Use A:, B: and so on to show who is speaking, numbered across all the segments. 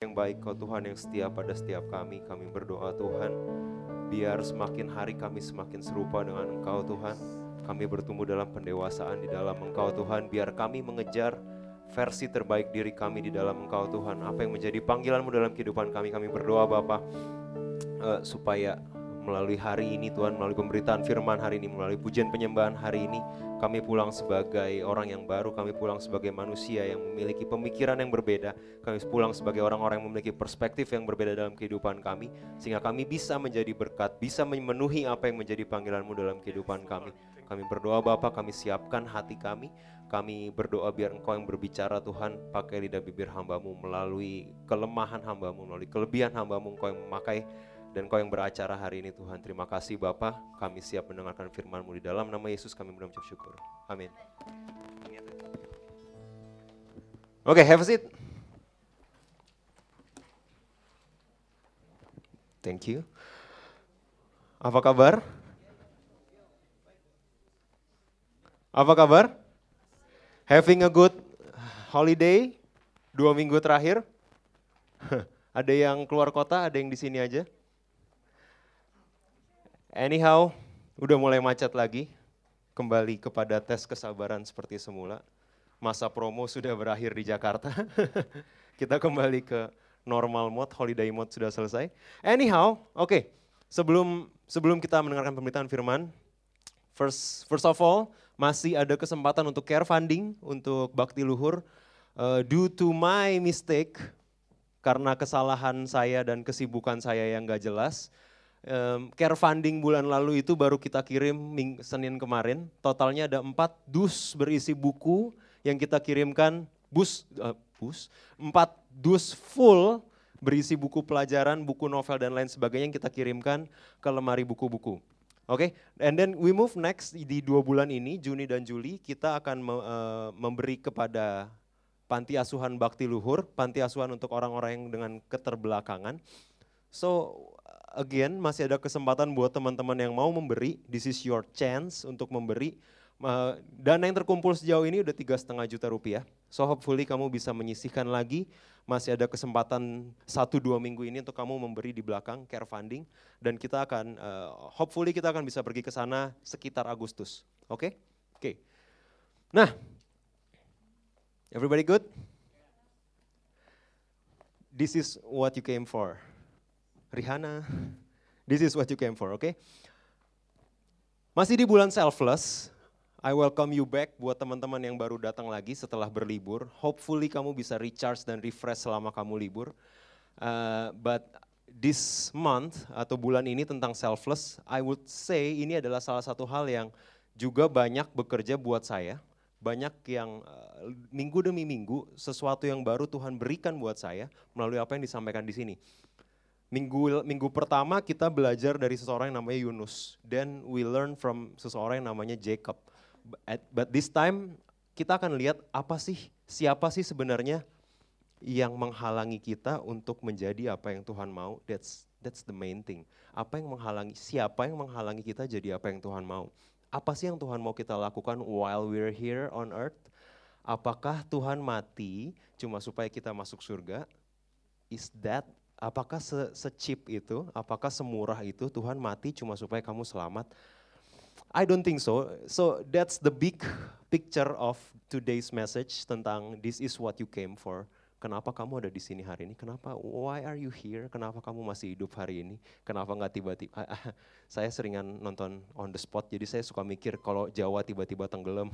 A: yang baik kau Tuhan yang setia pada setiap kami. Kami berdoa Tuhan, biar semakin hari kami semakin serupa dengan Engkau Tuhan. Kami bertumbuh dalam pendewasaan di dalam Engkau Tuhan, biar kami mengejar versi terbaik diri kami di dalam Engkau Tuhan. Apa yang menjadi panggilanmu dalam kehidupan kami, kami berdoa Bapak, uh, supaya melalui hari ini Tuhan, melalui pemberitaan firman hari ini, melalui pujian penyembahan hari ini, kami pulang sebagai orang yang baru, kami pulang sebagai manusia yang memiliki pemikiran yang berbeda, kami pulang sebagai orang-orang yang memiliki perspektif yang berbeda dalam kehidupan kami, sehingga kami bisa menjadi berkat, bisa memenuhi apa yang menjadi panggilanmu dalam kehidupan kami. Kami berdoa Bapak, kami siapkan hati kami, kami berdoa biar Engkau yang berbicara Tuhan, pakai lidah bibir hambamu melalui kelemahan hambamu, melalui kelebihan hambamu Engkau yang memakai dan kau yang beracara hari ini Tuhan. Terima kasih Bapa, kami siap mendengarkan firman-Mu di dalam nama Yesus kami mengucap syukur. Amin. Oke, okay, have a seat. Thank you. Apa kabar? Apa kabar? Having a good holiday? Dua minggu terakhir? ada yang keluar kota, ada yang di sini aja? Anyhow, udah mulai macet lagi, kembali kepada tes kesabaran seperti semula. Masa promo sudah berakhir di Jakarta. Kita kembali ke normal mode, holiday mode sudah selesai. Anyhow, oke, okay, sebelum sebelum kita mendengarkan pemberitaan firman, first first of all, masih ada kesempatan untuk care funding untuk bakti luhur. Uh, due to my mistake, karena kesalahan saya dan kesibukan saya yang gak jelas, um, care funding bulan lalu itu baru kita kirim ming, Senin kemarin. Totalnya ada empat dus berisi buku yang kita kirimkan, bus, uh, bus, empat dus full berisi buku pelajaran, buku novel dan lain sebagainya yang kita kirimkan ke lemari buku-buku. Oke, okay? and then we move next di dua bulan ini, Juni dan Juli, kita akan me, uh, memberi kepada panti asuhan bakti luhur, panti asuhan untuk orang-orang yang dengan keterbelakangan. So again masih ada kesempatan buat teman-teman yang mau memberi. This is your chance untuk memberi. Dana yang terkumpul sejauh ini udah tiga setengah juta rupiah. So hopefully kamu bisa menyisihkan lagi. Masih ada kesempatan satu dua minggu ini untuk kamu memberi di belakang care funding dan kita akan uh, hopefully kita akan bisa pergi ke sana sekitar Agustus. Oke? Okay? Oke. Okay. Nah, everybody good? This is what you came for. Rihanna, this is what you came for, oke? Okay? Masih di bulan selfless, I welcome you back buat teman-teman yang baru datang lagi setelah berlibur. Hopefully kamu bisa recharge dan refresh selama kamu libur. Uh, but this month atau bulan ini tentang selfless, I would say ini adalah salah satu hal yang juga banyak bekerja buat saya. Banyak yang uh, minggu demi minggu sesuatu yang baru Tuhan berikan buat saya melalui apa yang disampaikan di sini. Minggu minggu pertama kita belajar dari seseorang yang namanya Yunus. Then we learn from seseorang yang namanya Jacob. But this time kita akan lihat apa sih, siapa sih sebenarnya yang menghalangi kita untuk menjadi apa yang Tuhan mau. That's that's the main thing. Apa yang menghalangi, siapa yang menghalangi kita jadi apa yang Tuhan mau. Apa sih yang Tuhan mau kita lakukan while we're here on earth? Apakah Tuhan mati cuma supaya kita masuk surga? Is that Apakah se secip itu, apakah semurah itu Tuhan mati cuma supaya kamu selamat? I don't think so. So that's the big picture of today's message tentang this is what you came for. Kenapa kamu ada di sini hari ini? Kenapa? Why are you here? Kenapa kamu masih hidup hari ini? Kenapa nggak tiba-tiba? saya seringan nonton on the spot, jadi saya suka mikir kalau Jawa tiba-tiba tenggelam,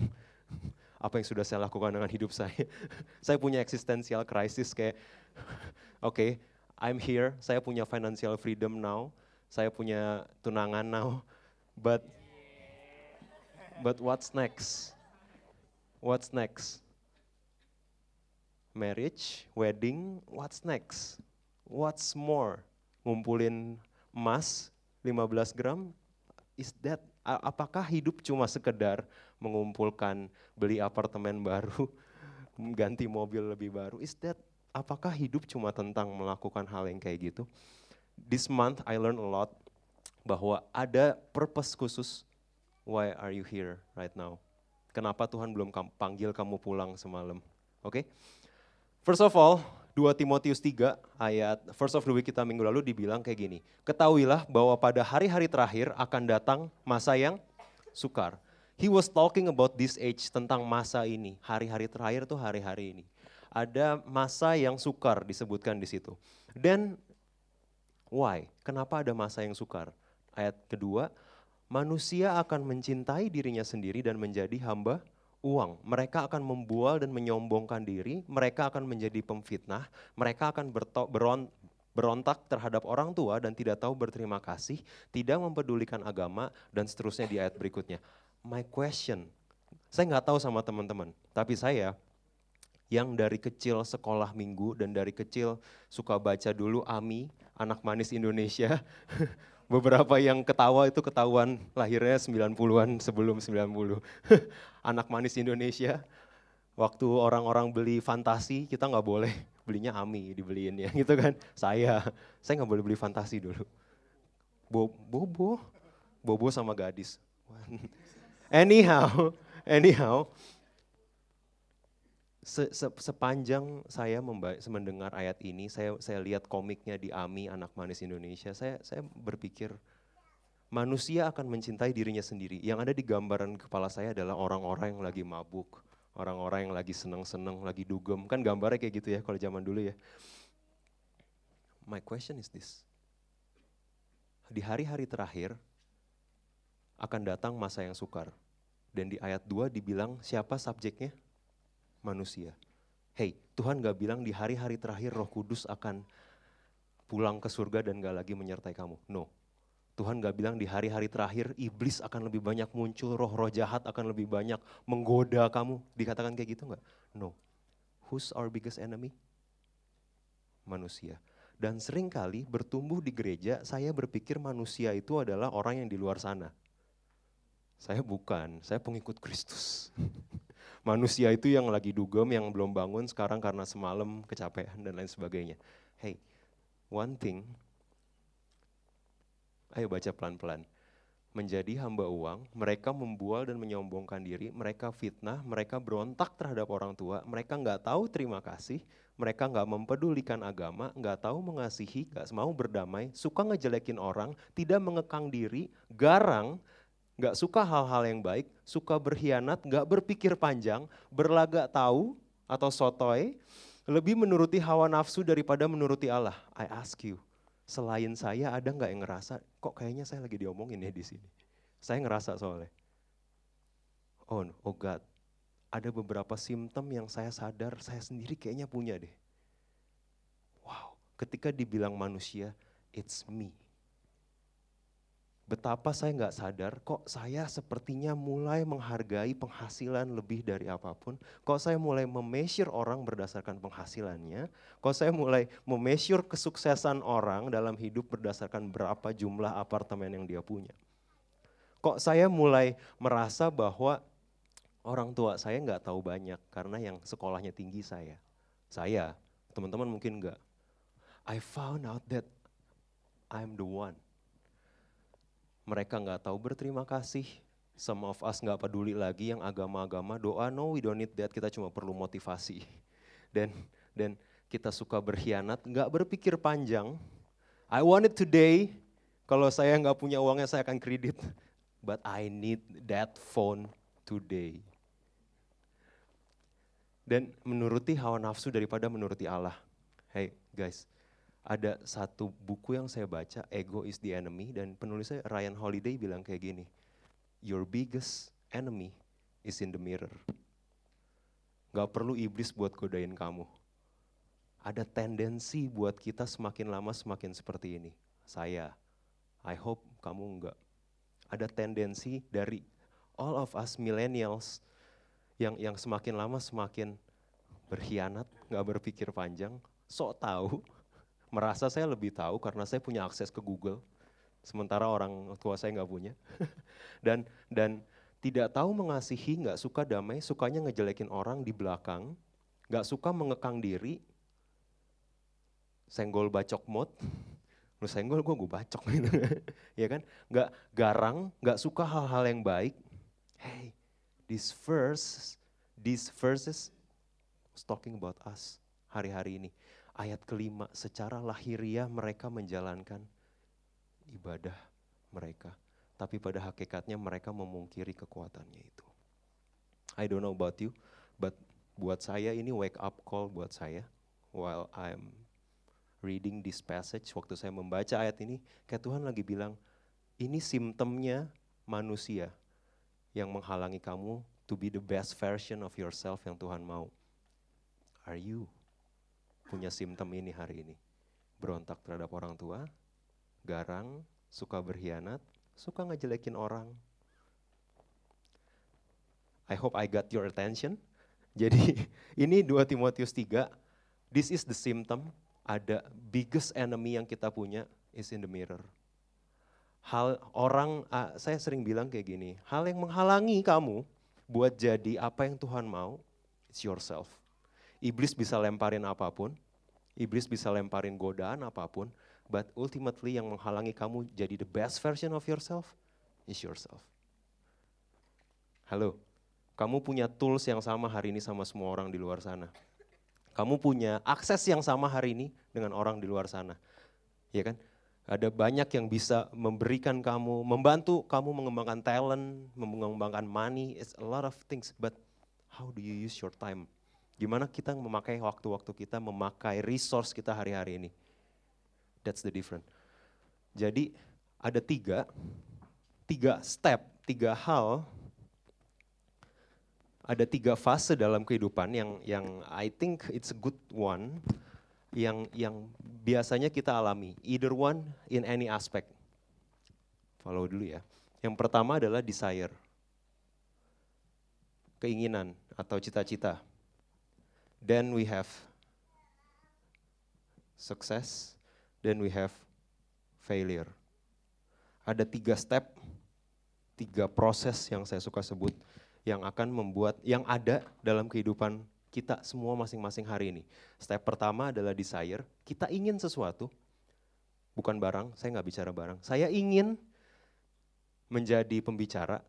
A: apa yang sudah saya lakukan dengan hidup saya? saya punya existential crisis kayak, oke, okay, I'm here, saya punya financial freedom now, saya punya tunangan now, but but what's next? What's next? Marriage, wedding, what's next? What's more? Ngumpulin emas 15 gram, is that apakah hidup cuma sekedar mengumpulkan beli apartemen baru, ganti mobil lebih baru? Is that apakah hidup cuma tentang melakukan hal yang kayak gitu? This month I learn a lot bahwa ada purpose khusus. Why are you here right now? Kenapa Tuhan belum panggil kamu pulang semalam? Oke? Okay? First of all, 2 Timotius 3 ayat first of the week kita minggu lalu dibilang kayak gini. Ketahuilah bahwa pada hari-hari terakhir akan datang masa yang sukar. He was talking about this age tentang masa ini. Hari-hari terakhir tuh hari-hari ini. Ada masa yang sukar disebutkan di situ. Dan why? Kenapa ada masa yang sukar? Ayat kedua, manusia akan mencintai dirinya sendiri dan menjadi hamba uang. Mereka akan membual dan menyombongkan diri, mereka akan menjadi pemfitnah, mereka akan beron, berontak terhadap orang tua dan tidak tahu berterima kasih, tidak mempedulikan agama, dan seterusnya di ayat berikutnya. My question, saya nggak tahu sama teman-teman, tapi saya yang dari kecil sekolah minggu dan dari kecil suka baca dulu AMI, Anak Manis Indonesia, beberapa yang ketawa itu ketahuan lahirnya 90-an sebelum 90. Anak manis Indonesia, waktu orang-orang beli fantasi, kita nggak boleh belinya Ami dibeliin ya gitu kan. Saya, saya nggak boleh beli fantasi dulu. Bo, bobo, bobo sama gadis. anyhow, anyhow, se, se, sepanjang saya mendengar ayat ini, saya saya lihat komiknya di AMI Anak Manis Indonesia, saya saya berpikir manusia akan mencintai dirinya sendiri. Yang ada di gambaran kepala saya adalah orang-orang yang lagi mabuk, orang-orang yang lagi seneng-seneng, lagi dugem. Kan gambarnya kayak gitu ya kalau zaman dulu ya. My question is this. Di hari-hari terakhir akan datang masa yang sukar. Dan di ayat 2 dibilang siapa subjeknya? Manusia. Hey, Tuhan gak bilang di hari-hari terakhir roh kudus akan pulang ke surga dan gak lagi menyertai kamu. No. Tuhan gak bilang di hari-hari terakhir iblis akan lebih banyak muncul, roh-roh jahat akan lebih banyak menggoda kamu. Dikatakan kayak gitu gak? No. Who's our biggest enemy? Manusia. Dan sering kali bertumbuh di gereja, saya berpikir manusia itu adalah orang yang di luar sana. Saya bukan, saya pengikut Kristus. manusia itu yang lagi dugem, yang belum bangun sekarang karena semalam kecapean dan lain sebagainya. Hey, one thing, ayo baca pelan-pelan. Menjadi hamba uang, mereka membual dan menyombongkan diri, mereka fitnah, mereka berontak terhadap orang tua, mereka nggak tahu terima kasih, mereka nggak mempedulikan agama, nggak tahu mengasihi, nggak mau berdamai, suka ngejelekin orang, tidak mengekang diri, garang, nggak suka hal-hal yang baik, suka berkhianat, nggak berpikir panjang, berlagak tahu atau sotoy, lebih menuruti hawa nafsu daripada menuruti Allah. I ask you, selain saya ada nggak yang ngerasa, kok kayaknya saya lagi diomongin ya di sini. Saya ngerasa soalnya. Oh, oh God, ada beberapa simptom yang saya sadar saya sendiri kayaknya punya deh. Wow, ketika dibilang manusia, it's me betapa saya nggak sadar kok saya sepertinya mulai menghargai penghasilan lebih dari apa pun. Kok saya mulai memeasure orang berdasarkan penghasilannya. Kok saya mulai memeasure kesuksesan orang dalam hidup berdasarkan berapa jumlah apartemen yang dia punya. Kok saya mulai merasa bahwa orang tua saya nggak tahu banyak karena yang sekolahnya tinggi saya. Saya, teman-teman mungkin nggak. I found out that I'm the one mereka nggak tahu berterima kasih. Some of us nggak peduli lagi yang agama-agama doa no we don't need that. Kita cuma perlu motivasi. Dan dan kita suka berkhianat nggak berpikir panjang. I want it today. Kalau saya nggak punya uangnya saya akan kredit. But I need that phone today. Dan menuruti hawa nafsu daripada menuruti Allah. Hey guys ada satu buku yang saya baca, Ego is the Enemy, dan penulisnya Ryan Holiday bilang kayak gini, Your biggest enemy is in the mirror. Gak perlu iblis buat godain kamu. Ada tendensi buat kita semakin lama semakin seperti ini. Saya, I hope kamu enggak. Ada tendensi dari all of us millennials yang yang semakin lama semakin berkhianat, nggak berpikir panjang, sok tahu, merasa saya lebih tahu karena saya punya akses ke Google, sementara orang tua saya nggak punya. dan dan tidak tahu mengasihi, nggak suka damai, sukanya ngejelekin orang di belakang, nggak suka mengekang diri, senggol bacok mod, lu senggol gue gue bacok gitu, ya kan? Nggak garang, nggak suka hal-hal yang baik. Hey, this verse, these verses was talking about us hari-hari ini Ayat kelima, secara lahiriah mereka menjalankan ibadah mereka. Tapi pada hakikatnya mereka memungkiri kekuatannya itu. I don't know about you, but buat saya ini wake up call buat saya while I'm reading this passage, waktu saya membaca ayat ini, kayak Tuhan lagi bilang, ini simptomnya manusia yang menghalangi kamu to be the best version of yourself yang Tuhan mau. Are you punya simptom ini hari ini? Berontak terhadap orang tua, garang, suka berkhianat, suka ngejelekin orang. I hope I got your attention. Jadi ini 2 Timotius 3, this is the symptom, ada biggest enemy yang kita punya is in the mirror. Hal orang, uh, saya sering bilang kayak gini, hal yang menghalangi kamu buat jadi apa yang Tuhan mau, it's yourself. Iblis bisa lemparin apa pun, iblis bisa lemparin godaan apa pun, but ultimately yang menghalangi kamu jadi the best version of yourself is yourself. Halo, kamu punya tools yang sama hari ini sama semua orang di luar sana. Kamu punya akses yang sama hari ini dengan orang di luar sana. Ya kan? Ada banyak yang bisa memberikan kamu, membantu kamu mengembangkan talent, mengembangkan money, it's a lot of things. But how do you use your time? Gimana kita memakai waktu-waktu kita, memakai resource kita hari-hari ini? That's the difference. Jadi ada tiga, tiga step, tiga hal, ada tiga fase dalam kehidupan yang yang I think it's a good one, yang yang biasanya kita alami. Either one in any aspect. Follow dulu ya. Yang pertama adalah desire, keinginan atau cita-cita. Then we have success, then we have failure. Ada tiga step, tiga proses yang saya suka sebut yang akan membuat, yang ada dalam kehidupan kita semua masing-masing hari ini. Step pertama adalah desire, kita ingin sesuatu, bukan barang, saya nggak bicara barang. Saya ingin menjadi pembicara,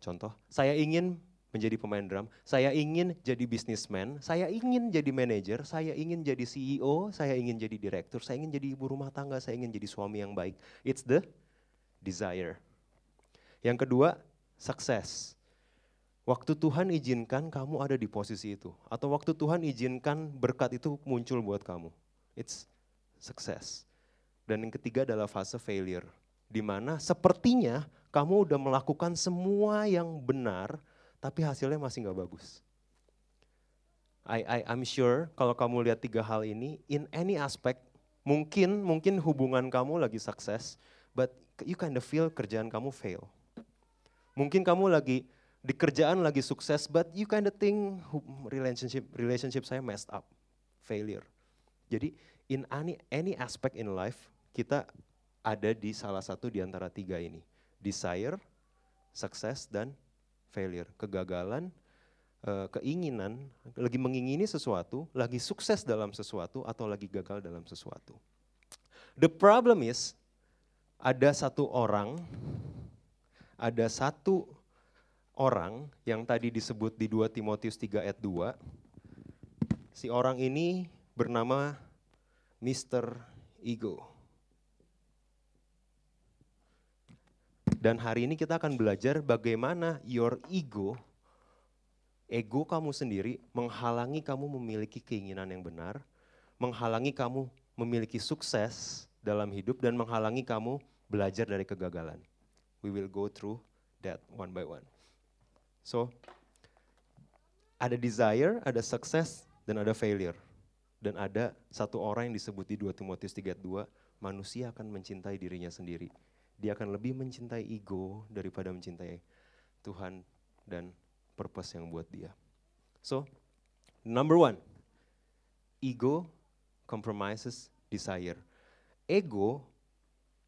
A: contoh, saya ingin menjadi pemain drum, saya ingin jadi bisnismen, saya ingin jadi manajer, saya ingin jadi CEO, saya ingin jadi direktur, saya ingin jadi ibu rumah tangga, saya ingin jadi suami yang baik. It's the desire. Yang kedua, sukses. Waktu Tuhan izinkan kamu ada di posisi itu, atau waktu Tuhan izinkan berkat itu muncul buat kamu. It's success. Dan yang ketiga adalah fase failure, di mana sepertinya kamu udah melakukan semua yang benar, tapi hasilnya masih nggak bagus. I, I, I'm sure kalau kamu lihat tiga hal ini, in any aspect, mungkin mungkin hubungan kamu lagi sukses, but you kind of feel kerjaan kamu fail. Mungkin kamu lagi di kerjaan lagi sukses, but you kind of think relationship relationship saya messed up, failure. Jadi in any any aspect in life kita ada di salah satu di antara tiga ini, desire, success dan failure, kegagalan, uh, keinginan, lagi mengingini sesuatu, lagi sukses dalam sesuatu, atau lagi gagal dalam sesuatu. The problem is, ada satu orang, ada satu orang yang tadi disebut di 2 Timotius 3 ayat 2, si orang ini bernama Mr. Ego. Dan hari ini kita akan belajar bagaimana your ego, ego kamu sendiri menghalangi kamu memiliki keinginan yang benar, menghalangi kamu memiliki sukses dalam hidup dan menghalangi kamu belajar dari kegagalan. We will go through that one by one. So, ada desire, ada sukses, dan ada failure. Dan ada satu orang yang disebut di 2 Timotius 3:2, manusia akan mencintai dirinya sendiri dia akan lebih mencintai ego daripada mencintai Tuhan dan purpose yang buat dia. So, number one, ego compromises desire. Ego,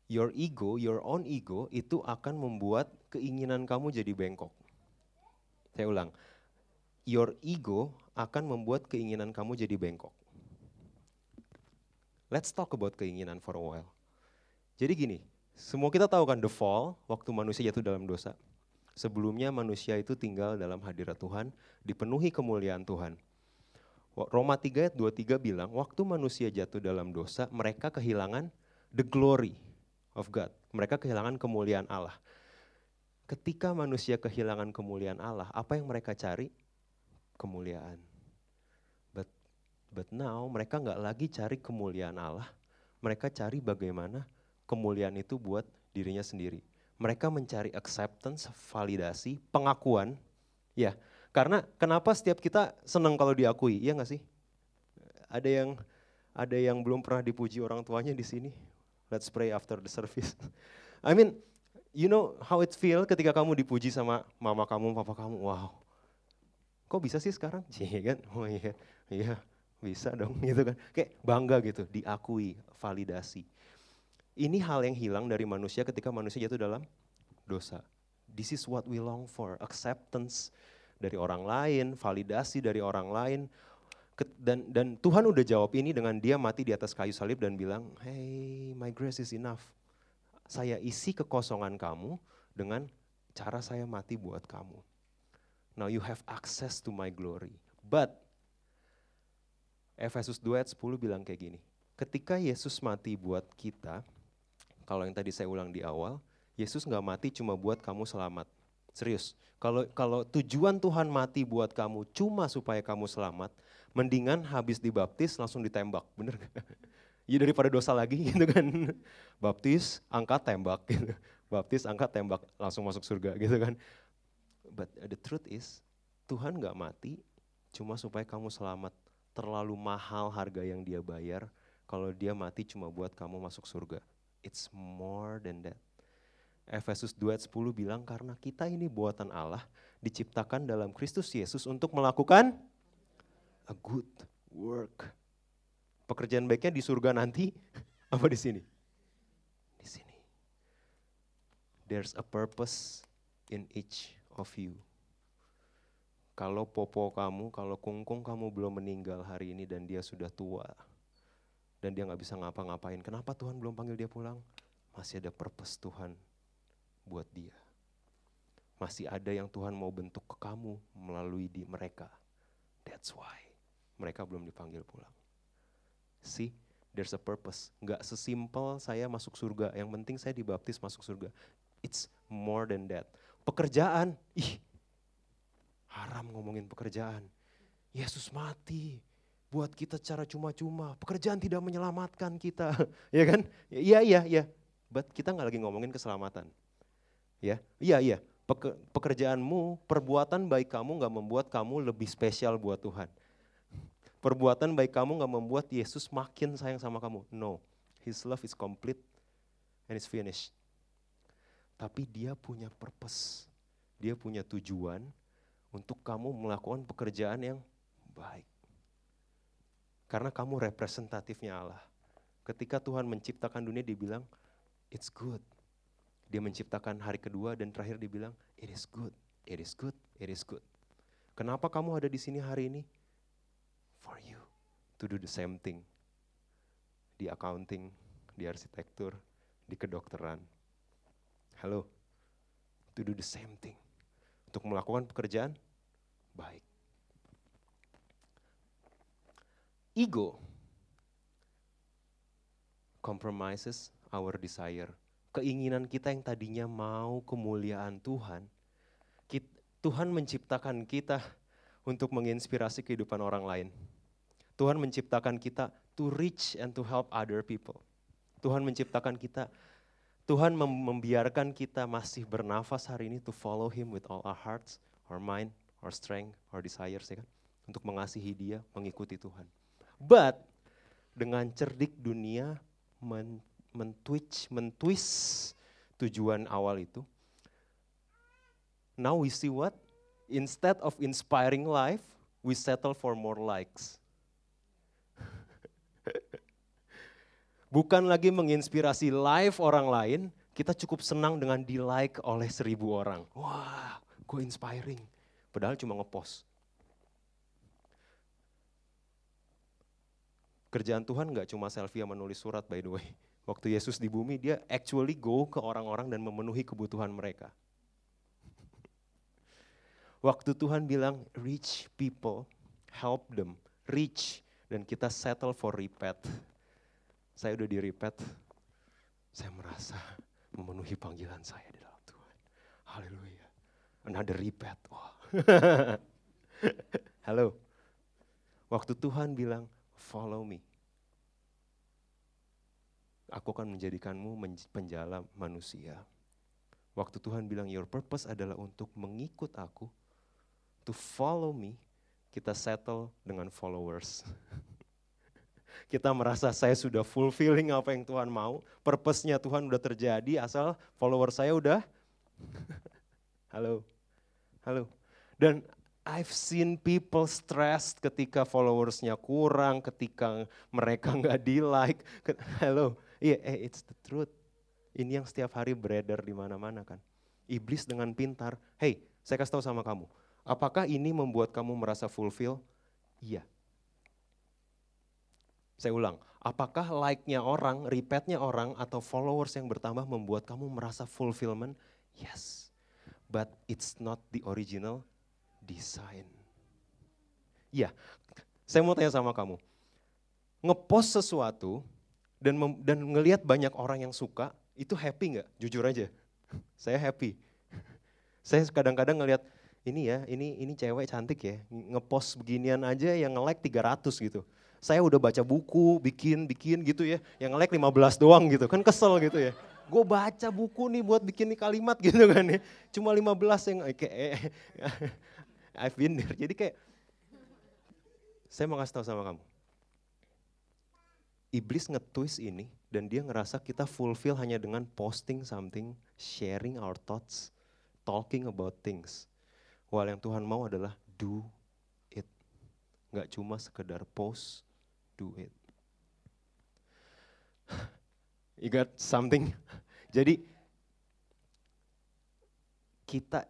A: your ego, your own ego itu akan membuat keinginan kamu jadi bengkok. Saya ulang, your ego akan membuat keinginan kamu jadi bengkok. Let's talk about keinginan for a while. Jadi gini, semua kita tahu kan the fall, waktu manusia jatuh dalam dosa. Sebelumnya manusia itu tinggal dalam hadirat Tuhan, dipenuhi kemuliaan Tuhan. Roma 3 ayat 23 bilang, waktu manusia jatuh dalam dosa, mereka kehilangan the glory of God. Mereka kehilangan kemuliaan Allah. Ketika manusia kehilangan kemuliaan Allah, apa yang mereka cari? Kemuliaan. But, but now mereka nggak lagi cari kemuliaan Allah, mereka cari bagaimana kemuliaan itu buat dirinya sendiri. Mereka mencari acceptance, validasi, pengakuan. Ya, karena kenapa setiap kita senang kalau diakui, iya nggak sih? Ada yang ada yang belum pernah dipuji orang tuanya di sini. Let's pray after the service. I mean, you know how it feel ketika kamu dipuji sama mama kamu, papa kamu. Wow, kok bisa sih sekarang? Iya kan? Oh iya, iya bisa dong gitu kan. Kayak bangga gitu, diakui, validasi. Ini hal yang hilang dari manusia ketika manusia jatuh dalam dosa. This is what we long for, acceptance, dari orang lain, validasi dari orang lain. Dan, dan Tuhan udah jawab ini dengan dia mati di atas kayu salib dan bilang, hey my grace is enough. Saya isi kekosongan kamu dengan cara saya mati buat kamu. Now you have access to my glory. But Efesus 2 ayat 10 bilang kayak gini. Ketika Yesus mati buat kita, kalau yang tadi saya ulang di awal, Yesus nggak mati cuma buat kamu selamat. Serius, kalau kalau tujuan Tuhan mati buat kamu cuma supaya kamu selamat, mendingan habis dibaptis langsung ditembak, bener gak? Ya daripada dosa lagi gitu kan. Baptis, angkat tembak gitu. Baptis, angkat tembak, langsung masuk surga gitu kan. But the truth is, Tuhan gak mati cuma supaya kamu selamat. Terlalu mahal harga yang dia bayar kalau dia mati cuma buat kamu masuk surga. It's more than that. Efesus 2 ayat 10 bilang karena kita ini buatan Allah diciptakan dalam Kristus Yesus untuk melakukan a good work. Pekerjaan baiknya di surga nanti apa di sini? Di sini. There's a purpose in each of you. Kalau popo kamu, kalau kungkung kamu belum meninggal hari ini dan dia sudah tua dan dia nggak bisa ngapa-ngapain, kenapa Tuhan belum panggil dia pulang? Masih ada purpose Tuhan buat dia. Masih ada yang Tuhan mau bentuk ke kamu melalui di mereka. That's why mereka belum dipanggil pulang. See, there's a purpose. Enggak sesimpel saya masuk surga, yang penting saya dibaptis masuk surga. It's more than that. Pekerjaan, ih haram ngomongin pekerjaan. Yesus mati buat kita cara cuma-cuma. Pekerjaan tidak menyelamatkan kita, ya kan? Iya, iya, iya. But kita nggak lagi ngomongin keselamatan. Ya, iya iya. Pekerjaanmu, perbuatan baik kamu nggak membuat kamu lebih spesial buat Tuhan. Perbuatan baik kamu nggak membuat Yesus makin sayang sama kamu. No, His love is complete and it's finished. Tapi dia punya purpose, dia punya tujuan untuk kamu melakukan pekerjaan yang baik. Karena kamu representatifnya Allah. Ketika Tuhan menciptakan dunia, dia bilang, it's good. Dia menciptakan hari kedua dan terakhir dibilang, it is good, it is good, it is good. Kenapa kamu ada di sini hari ini? For you to do the same thing. Di accounting, di arsitektur, di kedokteran. Halo, to do the same thing. Untuk melakukan pekerjaan baik. Ego compromises our desire keinginan kita yang tadinya mau kemuliaan Tuhan, Tuhan menciptakan kita untuk menginspirasi kehidupan orang lain. Tuhan menciptakan kita to reach and to help other people. Tuhan menciptakan kita, Tuhan membiarkan kita masih bernafas hari ini to follow Him with all our hearts, our mind, our strength, our desires, ya kan? Untuk mengasihi Dia, mengikuti Tuhan. But dengan cerdik dunia men mentwitch, mentwist tujuan awal itu. Now we see what? Instead of inspiring life, we settle for more likes. Bukan lagi menginspirasi life orang lain, kita cukup senang dengan di like oleh seribu orang. Wah, gue inspiring. Padahal cuma ngepost. Kerjaan Tuhan nggak cuma selfie sama nulis surat by the way. Waktu Yesus di bumi, dia actually go ke orang-orang dan memenuhi kebutuhan mereka. Waktu Tuhan bilang, rich people, help them. reach dan kita settle for repeat. Saya udah di repeat, saya merasa memenuhi panggilan saya di dalam Tuhan. Haleluya. Another repeat. Wow. Halo. Waktu Tuhan bilang, follow me. Aku akan menjadikanmu penjala manusia. Waktu Tuhan bilang, your purpose adalah untuk mengikut aku, to follow me, kita settle dengan followers. kita merasa saya sudah fulfilling apa yang Tuhan mau, purpose-nya Tuhan udah terjadi, asal follower saya udah, halo, halo. Dan I've seen people stressed ketika followersnya kurang, ketika mereka nggak di like. Halo, iya, yeah, it's the truth. Ini yang setiap hari beredar di mana-mana kan. Iblis dengan pintar, hey, saya kasih tahu sama kamu, apakah ini membuat kamu merasa fulfill? Iya. Saya ulang, apakah like-nya orang, repeat-nya orang, atau followers yang bertambah membuat kamu merasa fulfillment? Yes. But it's not the original design. Iya, saya mau tanya sama kamu. Ngepost sesuatu dan dan ngelihat banyak orang yang suka, itu happy nggak? Jujur aja, saya happy. Saya kadang-kadang ngelihat ini ya, ini ini cewek cantik ya, ngepost beginian aja yang nge-like 300 gitu. Saya udah baca buku, bikin, bikin gitu ya, yang nge-like 15 doang gitu, kan kesel gitu ya. Gue baca buku nih buat bikin nih kalimat gitu kan ya, cuma 15 yang kayak, I've been there. Jadi kayak, saya mau kasih tahu sama kamu, iblis nge-twist ini dan dia ngerasa kita fulfill hanya dengan posting something, sharing our thoughts, talking about things. While yang Tuhan mau adalah do it. Nggak cuma sekedar post, do it. You got something? Jadi kita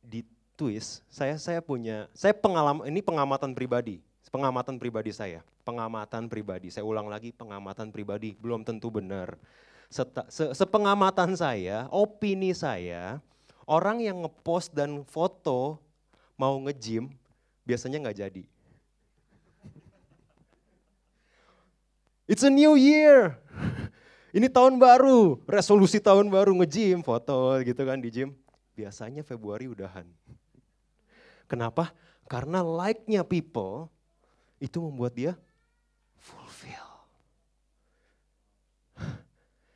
A: di twist, saya saya punya, saya pengalaman ini pengamatan pribadi pengamatan pribadi saya, pengamatan pribadi. Saya ulang lagi pengamatan pribadi, belum tentu benar. Sepengamatan saya, opini saya, orang yang ngepost dan foto mau nge-gym biasanya nggak jadi. It's a new year. Ini tahun baru, resolusi tahun baru nge-gym, foto gitu kan di gym. Biasanya Februari udahan. Kenapa? Karena like-nya people itu membuat dia fulfill.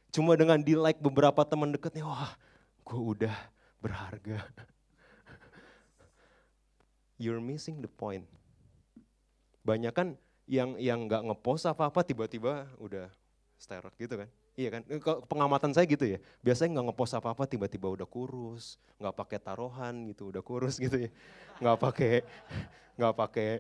A: Cuma dengan di like beberapa teman dekatnya, wah gue udah berharga. You're missing the point. Banyak kan yang yang nggak ngepost apa-apa tiba-tiba udah sterot gitu kan. Iya kan, pengamatan saya gitu ya. Biasanya nggak ngepost apa-apa tiba-tiba udah kurus, nggak pakai taruhan gitu, udah kurus gitu ya. Nggak pakai nggak pakai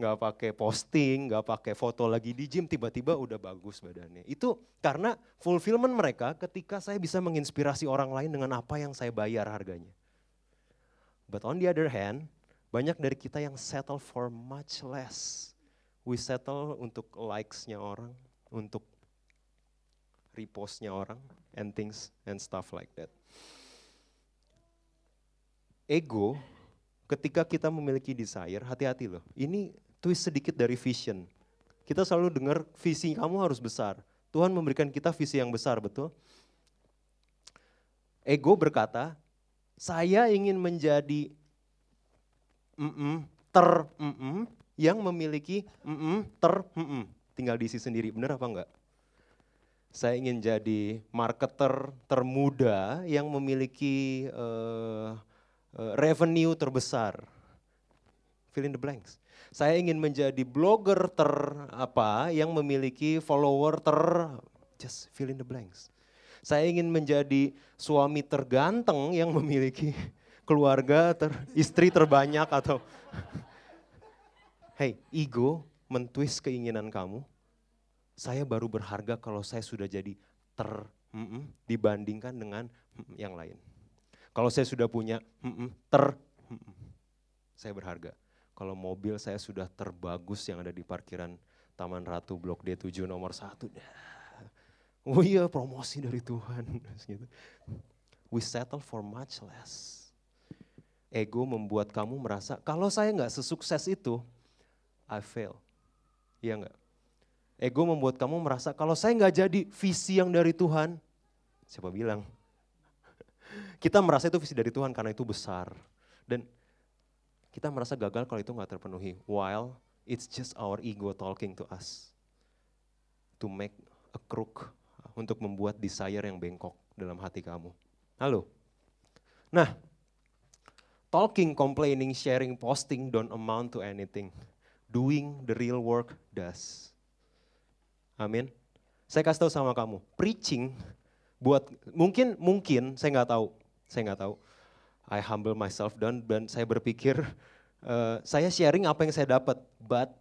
A: nggak pakai posting, nggak pakai foto lagi di gym, tiba-tiba udah bagus badannya. Itu karena fulfillment mereka ketika saya bisa menginspirasi orang lain dengan apa yang saya bayar harganya. But on the other hand, banyak dari kita yang settle for much less. We settle untuk likes-nya orang, untuk repost-nya orang, and things and stuff like that. Ego ketika kita memiliki desire, hati-hati loh. Ini twist sedikit dari vision. Kita selalu dengar visi kamu harus besar. Tuhan memberikan kita visi yang besar, betul? Ego berkata, saya ingin menjadi ter yang memiliki ter mm -mm. Tinggal diisi sendiri, benar apa enggak? Saya ingin jadi marketer termuda yang memiliki uh, uh, revenue terbesar. Fill in the blanks. Saya ingin menjadi blogger ter apa yang memiliki follower ter just fill in the blanks. Saya ingin menjadi suami terganteng yang memiliki keluarga ter istri terbanyak atau Hey, ego mentwist keinginan kamu. Saya baru berharga kalau saya sudah jadi ter mm -mm, dibandingkan dengan mm -mm, yang lain. Kalau saya sudah punya mm -mm, ter mm -mm, saya berharga kalau mobil saya sudah terbagus yang ada di parkiran Taman Ratu Blok D7 nomor satu. Oh iya promosi dari Tuhan. Gitu. We settle for much less. Ego membuat kamu merasa kalau saya nggak sesukses itu, I fail. Iya enggak? Ego membuat kamu merasa kalau saya nggak jadi visi yang dari Tuhan, siapa bilang? Kita merasa itu visi dari Tuhan karena itu besar. Dan kita merasa gagal kalau itu nggak terpenuhi. While it's just our ego talking to us. To make a crook, untuk membuat desire yang bengkok dalam hati kamu. Halo? Nah, talking, complaining, sharing, posting don't amount to anything. Doing the real work does. Amin. Saya kasih tahu sama kamu, preaching buat mungkin mungkin saya nggak tahu, saya nggak tahu. I humble myself down dan saya berpikir uh, saya sharing apa yang saya dapat, but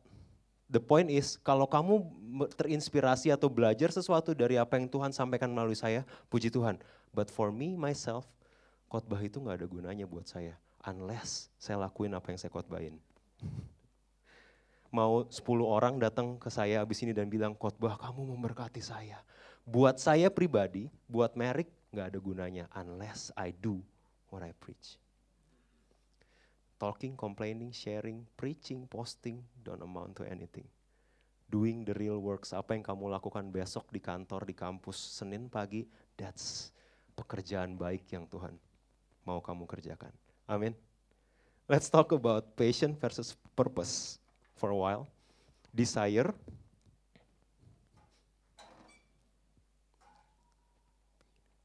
A: the point is kalau kamu terinspirasi atau belajar sesuatu dari apa yang Tuhan sampaikan melalui saya, puji Tuhan. But for me myself, khotbah itu nggak ada gunanya buat saya unless saya lakuin apa yang saya khotbahin mau 10 orang datang ke saya abis ini dan bilang khotbah kamu memberkati saya. Buat saya pribadi, buat Merrick nggak ada gunanya unless I do what I preach. Talking, complaining, sharing, preaching, posting don't amount to anything. Doing the real works, apa yang kamu lakukan besok di kantor, di kampus, Senin pagi, that's pekerjaan baik yang Tuhan mau kamu kerjakan. Amin. Let's talk about passion versus purpose for a while. Desire.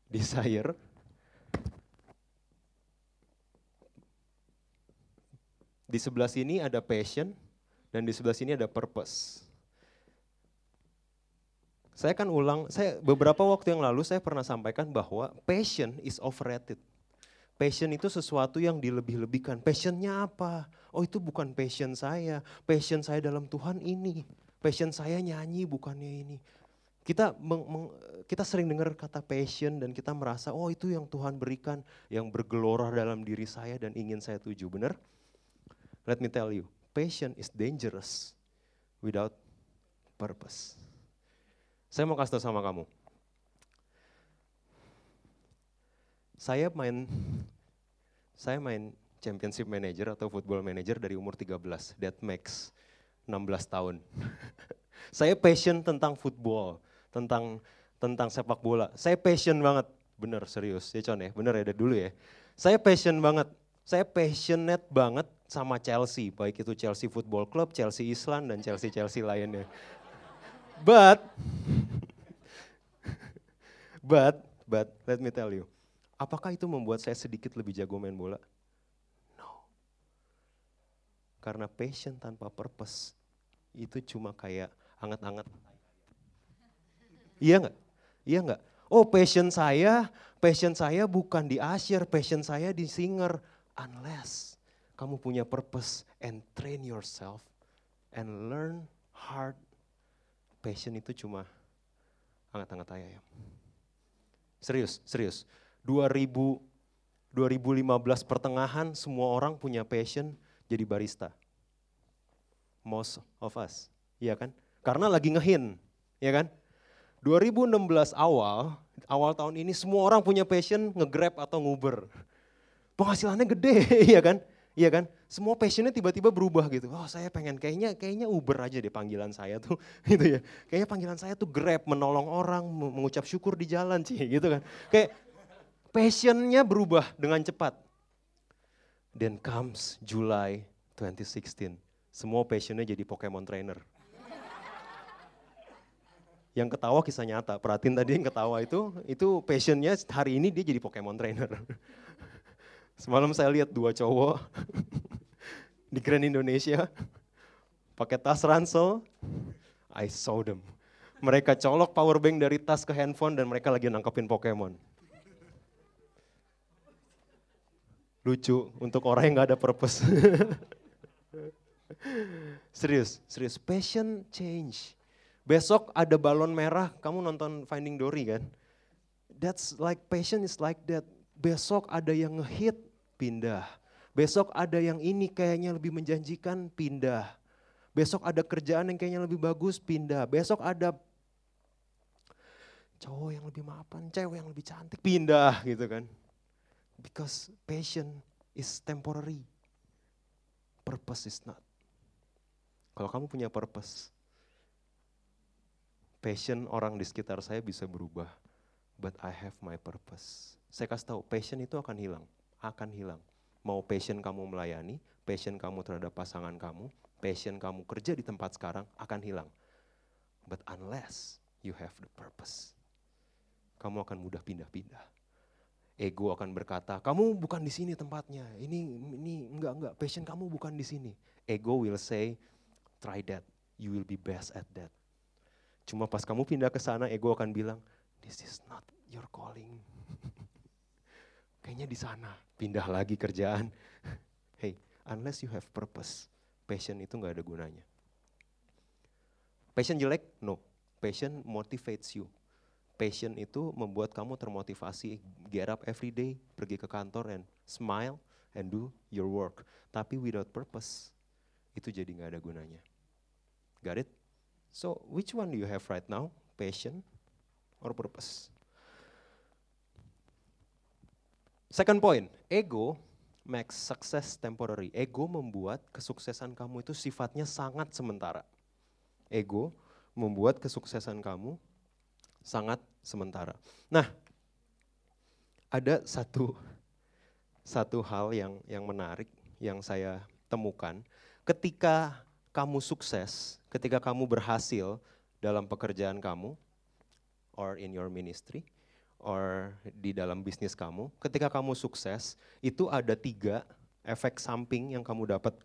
A: Desire. Di sebelah sini ada passion dan di sebelah sini ada purpose. Saya kan ulang, saya beberapa waktu yang lalu saya pernah sampaikan bahwa passion is overrated. Passion itu sesuatu yang dilebih-lebihkan. Passionnya apa? Oh itu bukan passion saya. Passion saya dalam Tuhan ini. Passion saya nyanyi bukannya ini. Kita meng, meng, kita sering dengar kata passion dan kita merasa oh itu yang Tuhan berikan yang bergelora dalam diri saya dan ingin saya tuju. Benar? Let me tell you, passion is dangerous without purpose. Saya mau kasih tahu sama kamu. Saya main saya main championship manager atau football manager dari umur 13. That makes 16 tahun. saya passion tentang football, tentang tentang sepak bola. Saya passion banget, bener serius ya Con ya, bener ya dari dulu ya. Saya passion banget, saya passionate banget sama Chelsea, baik itu Chelsea Football Club, Chelsea Island, dan Chelsea-Chelsea lainnya. But, but, but, let me tell you, Apakah itu membuat saya sedikit lebih jago main bola? No. Karena passion tanpa purpose itu cuma kayak anget-anget. Iya nggak? Iya nggak? Oh passion saya, passion saya bukan di Asher, passion saya di singer. Unless kamu punya purpose and train yourself and learn hard. Passion itu cuma anget-anget ayam. Serius, serius 2000 2015 pertengahan semua orang punya passion jadi barista. Most of us, iya kan? Karena lagi ngehin, ya kan? 2016 awal, awal tahun ini semua orang punya passion nge-grab atau nguber. Penghasilannya gede, iya kan? Iya kan? Semua passionnya tiba-tiba berubah gitu. Oh saya pengen kayaknya kayaknya Uber aja deh panggilan saya tuh gitu ya. Kayaknya panggilan saya tuh Grab menolong orang, mengucap syukur di jalan sih gitu kan. Kayak passionnya berubah dengan cepat. Then comes July 2016. Semua passionnya jadi Pokemon Trainer. Yang ketawa kisah nyata, perhatiin tadi yang ketawa itu, itu passionnya hari ini dia jadi Pokemon Trainer. Semalam saya lihat dua cowok di Grand Indonesia, pakai tas ransel, I saw them. Mereka colok power bank dari tas ke handphone dan mereka lagi nangkepin Pokemon. Lucu untuk orang yang gak ada purpose. serius, serius. Passion change. Besok ada balon merah, kamu nonton Finding Dory kan? That's like passion is like that. Besok ada yang ngehit, pindah. Besok ada yang ini kayaknya lebih menjanjikan, pindah. Besok ada kerjaan yang kayaknya lebih bagus, pindah. Besok ada cowok yang lebih mapan, cewek yang lebih cantik, pindah gitu kan. Because passion is temporary. Purpose is not. Kalau kamu punya purpose, passion orang di sekitar saya bisa berubah, but I have my purpose. Saya kasih tahu, passion itu akan hilang, akan hilang. Mau passion kamu melayani, passion kamu terhadap pasangan kamu, passion kamu kerja di tempat sekarang akan hilang. But unless you have the purpose, kamu akan mudah pindah-pindah. Ego akan berkata, kamu bukan di sini tempatnya, ini ini enggak enggak, passion kamu bukan di sini. Ego will say, try that, you will be best at that. Cuma pas kamu pindah ke sana, ego akan bilang, this is not your calling. Kayaknya di sana, pindah lagi kerjaan. hey, unless you have purpose, passion itu nggak ada gunanya. Passion jelek? No. Passion motivates you. Passion itu membuat kamu termotivasi, get up every day, pergi ke kantor and smile and do your work. Tapi without purpose, itu jadi nggak ada gunanya. Got it? So which one do you have right now? Passion or purpose? Second point, ego makes success temporary. Ego membuat kesuksesan kamu itu sifatnya sangat sementara. Ego membuat kesuksesan kamu sangat sementara. Nah, ada satu satu hal yang yang menarik yang saya temukan ketika kamu sukses, ketika kamu berhasil dalam pekerjaan kamu or in your ministry, or di dalam bisnis kamu, ketika kamu sukses, itu ada tiga efek samping yang kamu dapat.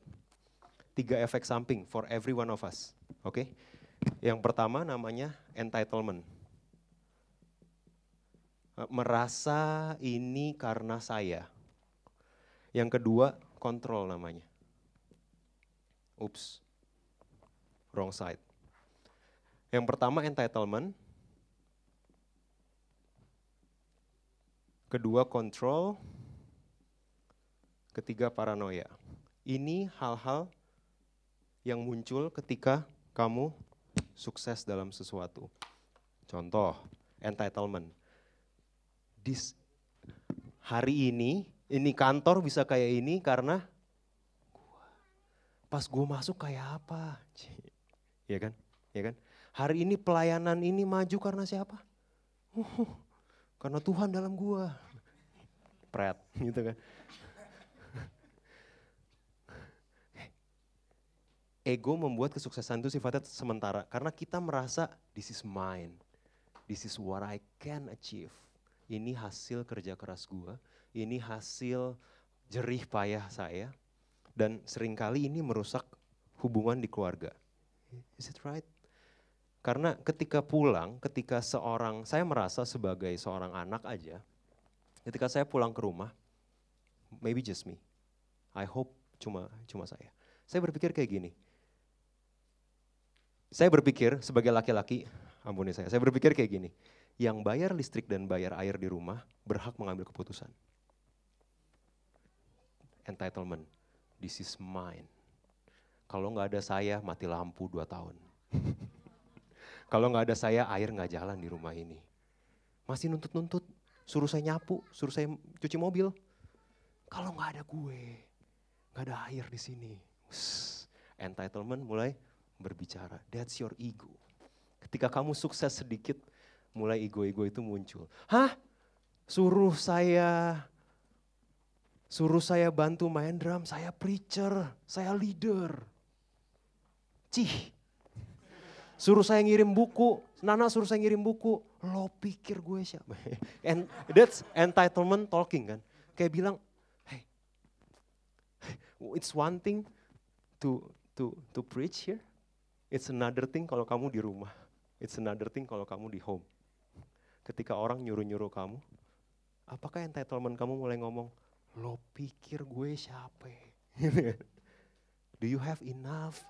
A: Tiga efek samping for every one of us. Oke? Okay? Yang pertama namanya entitlement. Merasa ini karena saya. Yang kedua, kontrol namanya. Ups, wrong side. Yang pertama entitlement, kedua kontrol, ketiga paranoia. Ini hal-hal yang muncul ketika kamu sukses dalam sesuatu. Contoh, entitlement. Dis, hari ini, ini kantor bisa kayak ini karena gua. Pas gue masuk kayak apa? Ya kan? Ya kan? Hari ini pelayanan ini maju karena siapa? Uh, karena Tuhan dalam gua. Pret gitu kan. Ego membuat kesuksesan itu sifatnya sementara karena kita merasa this is mine. This is what I can achieve. Ini hasil kerja keras gua, ini hasil jerih payah saya dan sering kali ini merusak hubungan di keluarga. Is it right? Karena ketika pulang, ketika seorang, saya merasa sebagai seorang anak aja, ketika saya pulang ke rumah, maybe just me, I hope cuma cuma saya. Saya berpikir kayak gini, saya berpikir sebagai laki-laki, ampuni saya, saya berpikir kayak gini, yang bayar listrik dan bayar air di rumah berhak mengambil keputusan. Entitlement, this is mine. Kalau nggak ada saya, mati lampu dua tahun. Kalau nggak ada saya, air nggak jalan di rumah ini. Masih nuntut-nuntut, suruh saya nyapu, suruh saya cuci mobil. Kalau nggak ada gue, nggak ada air di sini. Entitlement mulai berbicara. That's your ego. Ketika kamu sukses sedikit, mulai ego-ego itu muncul. Hah? Suruh saya suruh saya bantu main drum, saya preacher, saya leader. Cih, Suruh saya ngirim buku, Nana suruh saya ngirim buku. Lo pikir gue siapa? And that's entitlement talking kan. Kayak bilang, hey, it's one thing to to to preach here. It's another thing kalau kamu di rumah. It's another thing kalau kamu di home. Ketika orang nyuruh-nyuruh kamu, apakah entitlement kamu mulai ngomong, lo pikir gue siapa? Do you have enough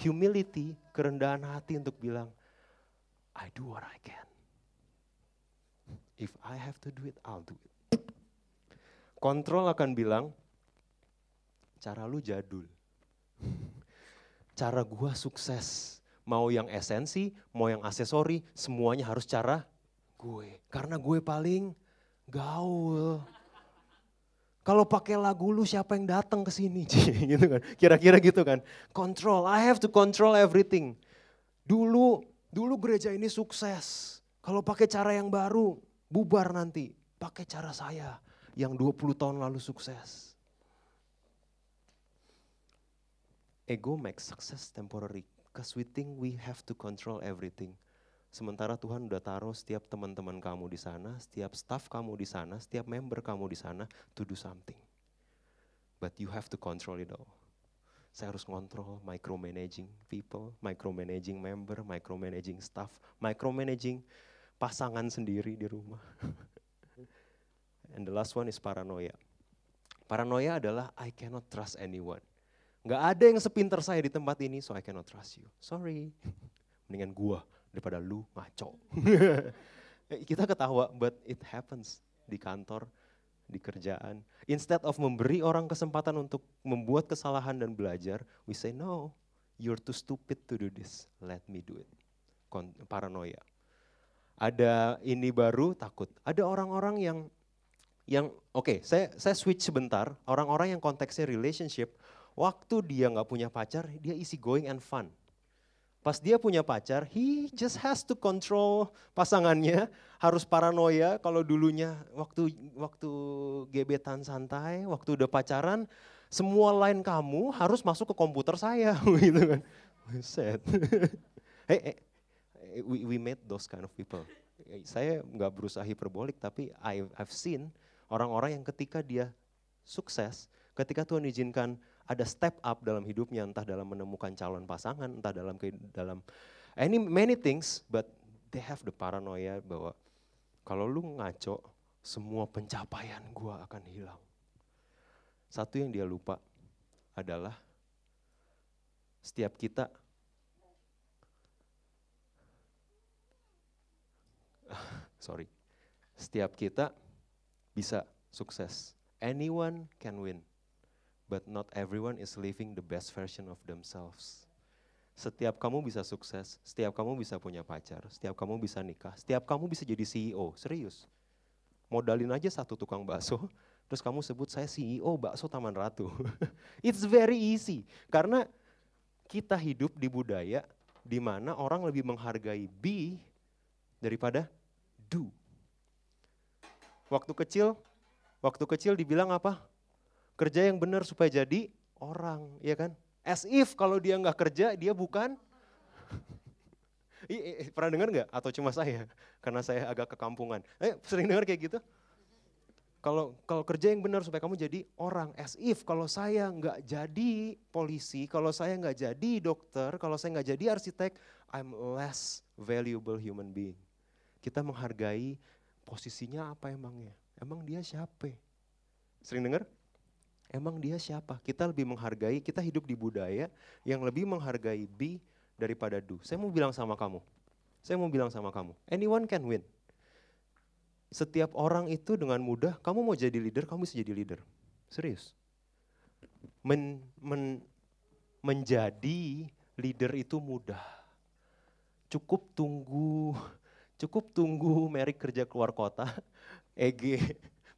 A: humility, kerendahan hati untuk bilang, I do what I can. If I have to do it, I'll do it. Kontrol akan bilang, cara lu jadul. Cara gua sukses. Mau yang esensi, mau yang aksesori, semuanya harus cara gue. Karena gue paling gaul. Kalau pakai lagu lu siapa yang datang ke sini? gitu kan. Kira-kira gitu kan. Control, I have to control everything. Dulu Dulu gereja ini sukses. Kalau pakai cara yang baru, bubar nanti. Pakai cara saya yang 20 tahun lalu sukses. Ego makes success temporary. Because we think we have to control everything. Sementara Tuhan udah taruh setiap teman-teman kamu di sana, setiap staff kamu di sana, setiap member kamu di sana to do something. But you have to control it all. Saya harus ngontrol micromanaging people, micromanaging member, micromanaging staff, micromanaging pasangan sendiri di rumah. And the last one is paranoia. Paranoia adalah I cannot trust anyone. Gak ada yang sepinter saya di tempat ini, so I cannot trust you. Sorry. Mendingan gua daripada lu ngaco. Kita ketawa, but it happens di kantor, di kerjaan. Instead of memberi orang kesempatan untuk membuat kesalahan dan belajar, we say no, you're too stupid to do this, let me do it. Paranoia. Ada ini baru takut. Ada orang-orang yang yang oke, okay, saya saya switch sebentar. Orang-orang yang konteksnya relationship, waktu dia nggak punya pacar, dia easy going and fun. Pas dia punya pacar, he just has to control pasangannya, harus paranoia kalau dulunya waktu waktu gebetan santai, waktu udah pacaran, semua line kamu harus masuk ke komputer saya gitu kan. Set. hey, hey, we, we met those kind of people. Saya nggak berusaha hiperbolik tapi I've, I've seen orang-orang yang ketika dia sukses, ketika Tuhan izinkan ada step up dalam hidupnya, entah dalam menemukan calon pasangan, entah dalam dalam any many things, but they have the paranoia bahwa kalau lu ngaco, semua pencapaian gua akan hilang. Satu yang dia lupa adalah setiap kita sorry, setiap kita bisa sukses. Anyone can win but not everyone is living the best version of themselves. Setiap kamu bisa sukses, setiap kamu bisa punya pacar, setiap kamu bisa nikah, setiap kamu bisa jadi CEO, serius. Modalin aja satu tukang bakso, terus kamu sebut saya CEO bakso Taman Ratu. It's very easy, karena kita hidup di budaya di mana orang lebih menghargai be daripada do. Waktu kecil, waktu kecil dibilang apa? Kerja yang benar supaya jadi orang, ya kan? As if kalau dia nggak kerja, dia bukan. Pernah dengar nggak? Atau cuma saya? Karena saya agak kekampungan. Eh, sering dengar kayak gitu? Kalau kalau kerja yang benar supaya kamu jadi orang. As if kalau saya nggak jadi polisi, kalau saya nggak jadi dokter, kalau saya nggak jadi arsitek, I'm less valuable human being. Kita menghargai posisinya apa emangnya? Emang dia siapa? Sering dengar? Emang dia siapa? Kita lebih menghargai, kita hidup di budaya yang lebih menghargai be daripada do. Saya mau bilang sama kamu, saya mau bilang sama kamu, anyone can win. Setiap orang itu dengan mudah, kamu mau jadi leader, kamu bisa jadi leader. Serius. Men, men, menjadi leader itu mudah. Cukup tunggu, cukup tunggu Mary kerja keluar kota, EG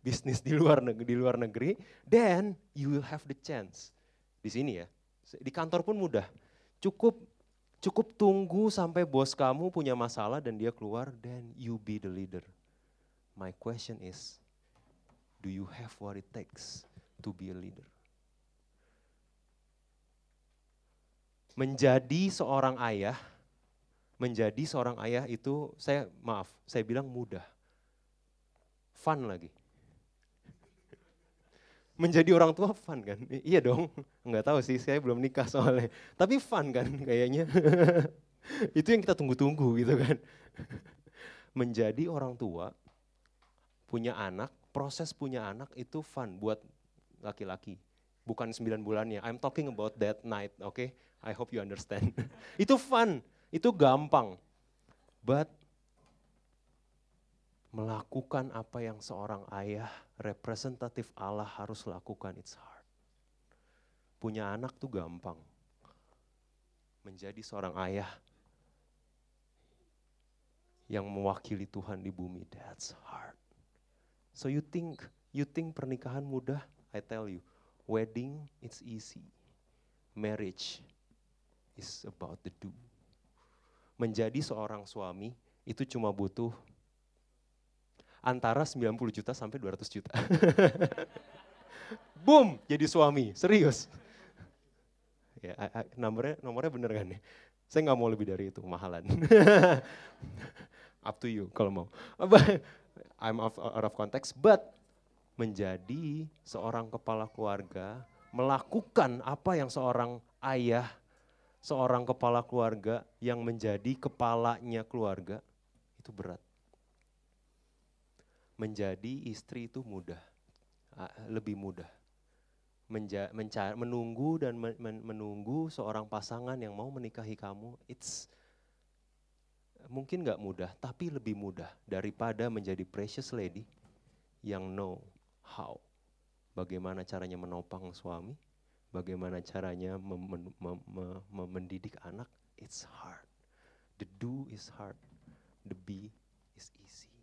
A: bisnis di luar negeri, di luar negeri, then you will have the chance. Di sini ya, di kantor pun mudah. Cukup cukup tunggu sampai bos kamu punya masalah dan dia keluar, then you be the leader. My question is, do you have what it takes to be a leader? Menjadi seorang ayah, menjadi seorang ayah itu saya maaf, saya bilang mudah. Fun lagi menjadi orang tua fun kan? Iya dong, nggak tahu sih, saya belum nikah soalnya. Tapi fun kan kayaknya. itu yang kita tunggu-tunggu gitu kan. menjadi orang tua, punya anak, proses punya anak itu fun buat laki-laki. Bukan sembilan bulannya, I'm talking about that night, oke? Okay? I hope you understand. itu fun, itu gampang. But melakukan apa yang seorang ayah representatif Allah harus lakukan, it's hard. Punya anak tuh gampang. Menjadi seorang ayah yang mewakili Tuhan di bumi, that's hard. So you think, you think pernikahan mudah? I tell you, wedding it's easy. Marriage is about the do. menjadi seorang suami itu cuma butuh antara 90 juta sampai 200 juta. Boom, jadi suami, serius. Ya, nomornya nomornya bener kan nih? Saya nggak mau lebih dari itu, mahalan. Up to you kalau mau. I'm out of context, but menjadi seorang kepala keluarga, melakukan apa yang seorang ayah, seorang kepala keluarga yang menjadi kepalanya keluarga, itu berat. Menjadi istri itu mudah, lebih mudah. Menja, mencari, menunggu dan men, menunggu seorang pasangan yang mau menikahi kamu, it's mungkin nggak mudah, tapi lebih mudah daripada menjadi precious lady yang know how. Bagaimana caranya menopang suami, bagaimana caranya mendidik anak, it's hard. The do is hard, the be is easy.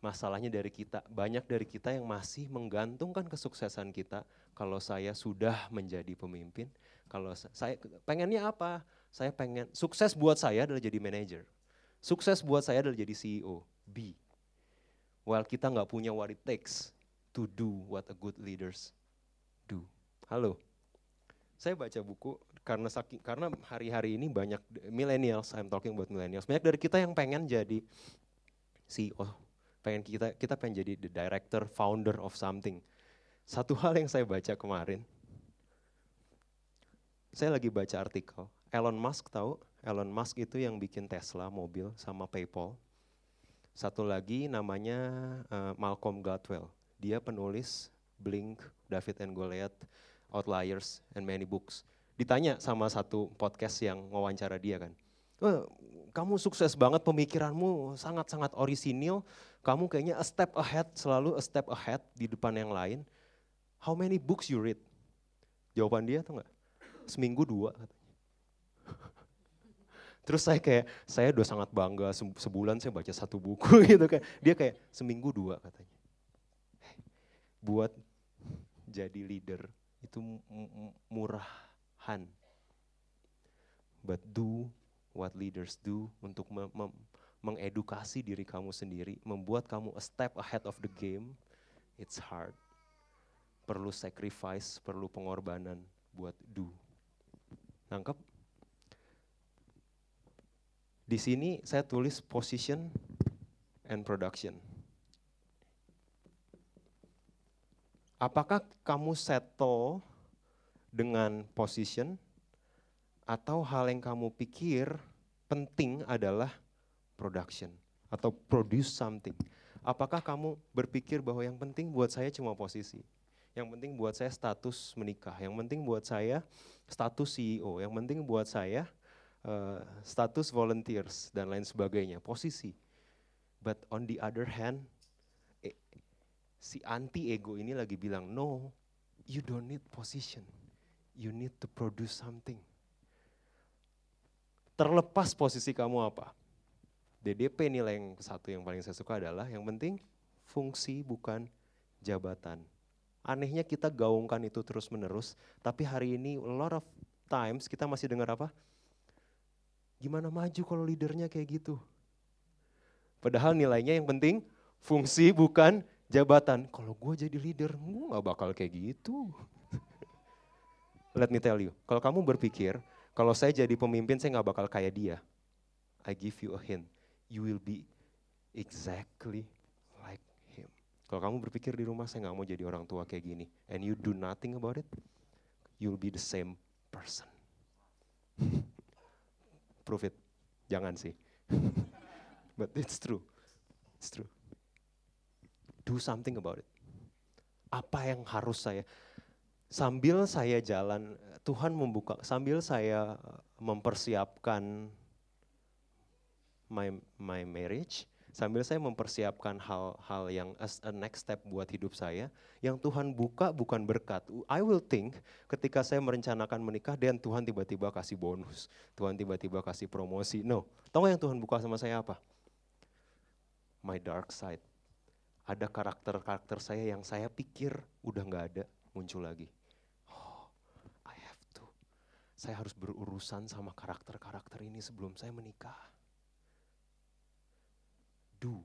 A: Masalahnya dari kita, banyak dari kita yang masih menggantungkan kesuksesan kita kalau saya sudah menjadi pemimpin, kalau saya pengennya apa? Saya pengen sukses buat saya adalah jadi manager. Sukses buat saya adalah jadi CEO, B. While kita nggak punya what it takes to do what a good leaders do. Halo, saya baca buku karena saking, karena hari-hari ini banyak millennials, I'm talking about millennials, banyak dari kita yang pengen jadi CEO, pengen kita kita pengen jadi the director, founder of something. Satu hal yang saya baca kemarin, saya lagi baca artikel, Elon Musk tahu, Elon Musk itu yang bikin Tesla mobil sama PayPal. Satu lagi namanya uh, Malcolm Gladwell. Dia penulis Blink, David and Goliath, Outliers, and Many Books. Ditanya sama satu podcast yang wawancara dia kan, oh, kamu sukses banget pemikiranmu sangat-sangat orisinil, kamu kayaknya a step ahead, selalu a step ahead di depan yang lain. How many books you read? Jawaban dia tuh nggak? Seminggu dua. Terus saya kayak, saya udah sangat bangga sebulan saya baca satu buku gitu kan. Dia kayak seminggu dua katanya. Buat jadi leader itu murahan. But do what leaders do untuk mengedukasi diri kamu sendiri, membuat kamu a step ahead of the game, it's hard. Perlu sacrifice, perlu pengorbanan buat do. Nangkep? Di sini saya tulis position and production. Apakah kamu settle dengan position atau hal yang kamu pikir penting adalah production atau produce something? Apakah kamu berpikir bahwa yang penting buat saya cuma posisi? Yang penting buat saya status menikah, yang penting buat saya status CEO, yang penting buat saya uh, status volunteers dan lain sebagainya, posisi. But on the other hand, eh, si anti ego ini lagi bilang, no, you don't need position, you need to produce something. Terlepas posisi kamu apa, DDP nilai yang satu yang paling saya suka adalah yang penting fungsi bukan jabatan. Anehnya kita gaungkan itu terus menerus, tapi hari ini a lot of times kita masih dengar apa? Gimana maju kalau leadernya kayak gitu? Padahal nilainya yang penting fungsi bukan jabatan. Kalau gue jadi leader, gue gak bakal kayak gitu. Let me tell you, kalau kamu berpikir, kalau saya jadi pemimpin saya gak bakal kayak dia. I give you a hint, you will be exactly like him. Kalau kamu berpikir di rumah saya gak mau jadi orang tua kayak gini, and you do nothing about it, you'll be the same person. prove it. Jangan sih. But it's true. It's true. Do something about it. Apa yang harus saya sambil saya jalan Tuhan membuka sambil saya mempersiapkan my my marriage sambil saya mempersiapkan hal-hal yang as a next step buat hidup saya, yang Tuhan buka bukan berkat. I will think ketika saya merencanakan menikah dan Tuhan tiba-tiba kasih bonus, Tuhan tiba-tiba kasih promosi. No, tahu yang Tuhan buka sama saya apa? My dark side. Ada karakter-karakter saya yang saya pikir udah nggak ada muncul lagi. Oh, I have to. saya harus berurusan sama karakter-karakter ini sebelum saya menikah. Do.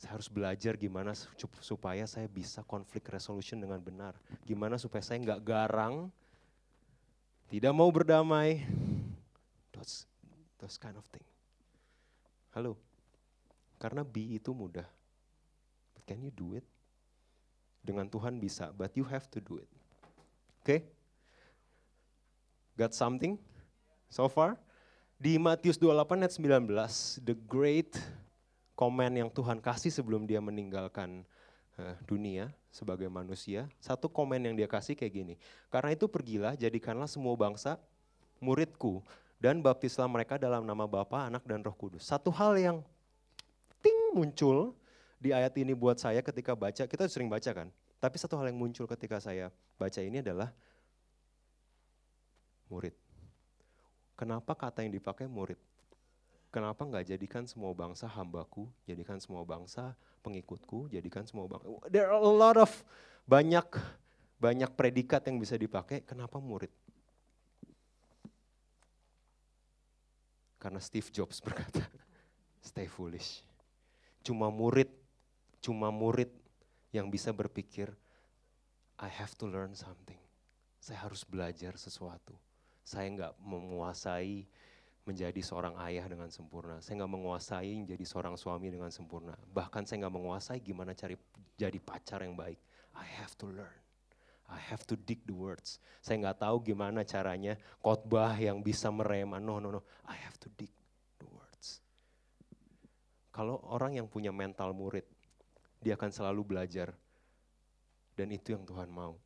A: Saya harus belajar gimana supaya saya bisa konflik resolution dengan benar. Gimana supaya saya nggak garang, tidak mau berdamai. Those, those kind of thing. Halo, karena be itu mudah. But can you do it? Dengan Tuhan bisa, but you have to do it. Oke? Okay? Got something so far? Di Matius 28 ayat 19, the great comment yang Tuhan kasih sebelum dia meninggalkan uh, dunia sebagai manusia, satu komen yang dia kasih kayak gini. Karena itu pergilah, jadikanlah semua bangsa muridku dan baptislah mereka dalam nama Bapa, Anak dan Roh Kudus. Satu hal yang ting muncul di ayat ini buat saya ketika baca, kita sering baca kan, tapi satu hal yang muncul ketika saya baca ini adalah murid. Kenapa kata yang dipakai murid? Kenapa nggak jadikan semua bangsa hambaku, jadikan semua bangsa pengikutku, jadikan semua bangsa. There are a lot of banyak banyak predikat yang bisa dipakai. Kenapa murid? Karena Steve Jobs berkata, stay foolish. Cuma murid, cuma murid yang bisa berpikir, I have to learn something. Saya harus belajar sesuatu saya nggak menguasai menjadi seorang ayah dengan sempurna. Saya nggak menguasai menjadi seorang suami dengan sempurna. Bahkan saya nggak menguasai gimana cari jadi pacar yang baik. I have to learn. I have to dig the words. Saya nggak tahu gimana caranya khotbah yang bisa merema. No, no, no. I have to dig the words. Kalau orang yang punya mental murid, dia akan selalu belajar. Dan itu yang Tuhan mau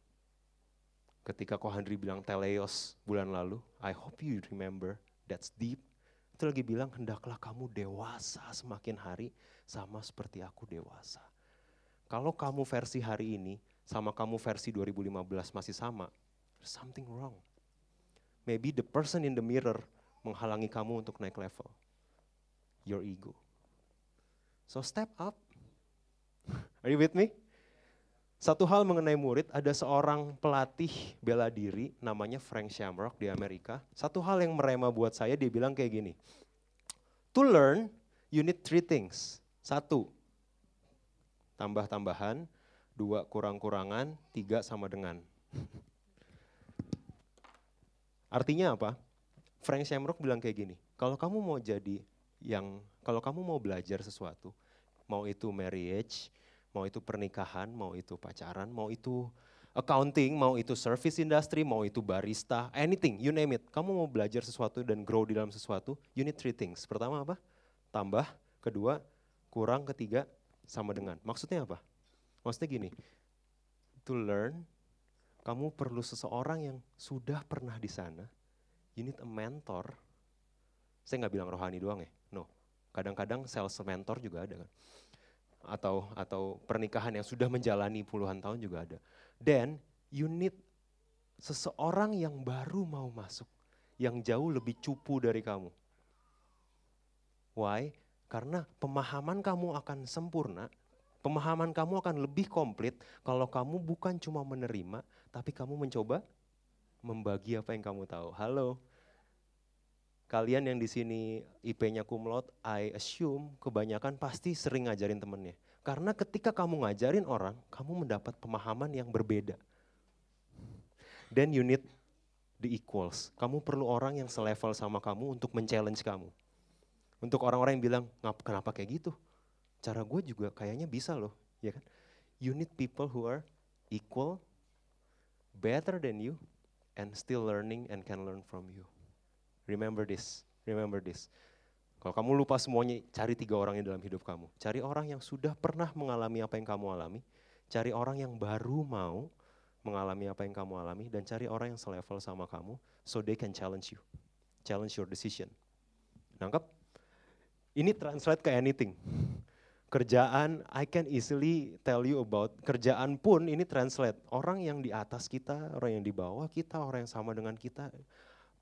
A: ketika Kohandri bilang teleos bulan lalu, I hope you remember, that's deep. Itu lagi bilang, hendaklah kamu dewasa semakin hari sama seperti aku dewasa. Kalau kamu versi hari ini sama kamu versi 2015 masih sama, there's something wrong. Maybe the person in the mirror menghalangi kamu untuk naik level. Your ego. So step up. Are you with me? Satu hal mengenai murid, ada seorang pelatih bela diri namanya Frank Shamrock di Amerika. Satu hal yang merema buat saya, dia bilang kayak gini. To learn, you need three things. Satu, tambah-tambahan. Dua, kurang-kurangan. Tiga, sama dengan. Artinya apa? Frank Shamrock bilang kayak gini, kalau kamu mau jadi yang, kalau kamu mau belajar sesuatu, mau itu marriage, Mau itu pernikahan, mau itu pacaran, mau itu accounting, mau itu service industry, mau itu barista, anything, you name it. Kamu mau belajar sesuatu dan grow di dalam sesuatu, you need three things. Pertama apa? Tambah, kedua, kurang, ketiga, sama dengan. Maksudnya apa? Maksudnya gini, to learn, kamu perlu seseorang yang sudah pernah di sana, you need a mentor. Saya nggak bilang rohani doang ya, no. Kadang-kadang sales mentor juga ada kan atau atau pernikahan yang sudah menjalani puluhan tahun juga ada. Dan you need seseorang yang baru mau masuk, yang jauh lebih cupu dari kamu. Why? Karena pemahaman kamu akan sempurna, pemahaman kamu akan lebih komplit kalau kamu bukan cuma menerima, tapi kamu mencoba membagi apa yang kamu tahu. Halo, kalian yang di sini IP-nya kumlot, I assume kebanyakan pasti sering ngajarin temennya. Karena ketika kamu ngajarin orang, kamu mendapat pemahaman yang berbeda. Dan you need the equals. Kamu perlu orang yang selevel sama kamu untuk men-challenge kamu. Untuk orang-orang yang bilang, kenapa kayak gitu? Cara gue juga kayaknya bisa loh, ya kan? You need people who are equal, better than you, and still learning and can learn from you. Remember this, remember this. Kalau kamu lupa semuanya, cari tiga orang yang dalam hidup kamu. Cari orang yang sudah pernah mengalami apa yang kamu alami. Cari orang yang baru mau mengalami apa yang kamu alami. Dan cari orang yang selevel sama kamu, so they can challenge you. Challenge your decision. Nangkep? Ini translate ke anything. Kerjaan, I can easily tell you about, kerjaan pun ini translate. Orang yang di atas kita, orang yang di bawah kita, orang yang sama dengan kita,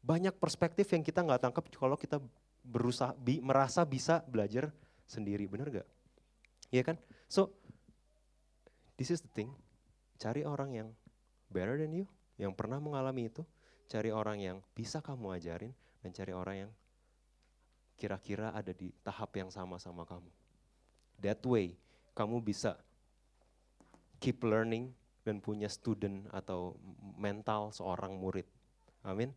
A: banyak perspektif yang kita nggak tangkap kalau kita berusaha bi, merasa bisa belajar sendiri, benar gak? Iya kan? So, this is the thing. Cari orang yang better than you, yang pernah mengalami itu. cari orang yang bisa kamu ajarin, dan cari orang yang kira-kira ada di tahap yang sama sama kamu. That way, kamu bisa keep learning dan punya student atau mental seorang murid. Amin.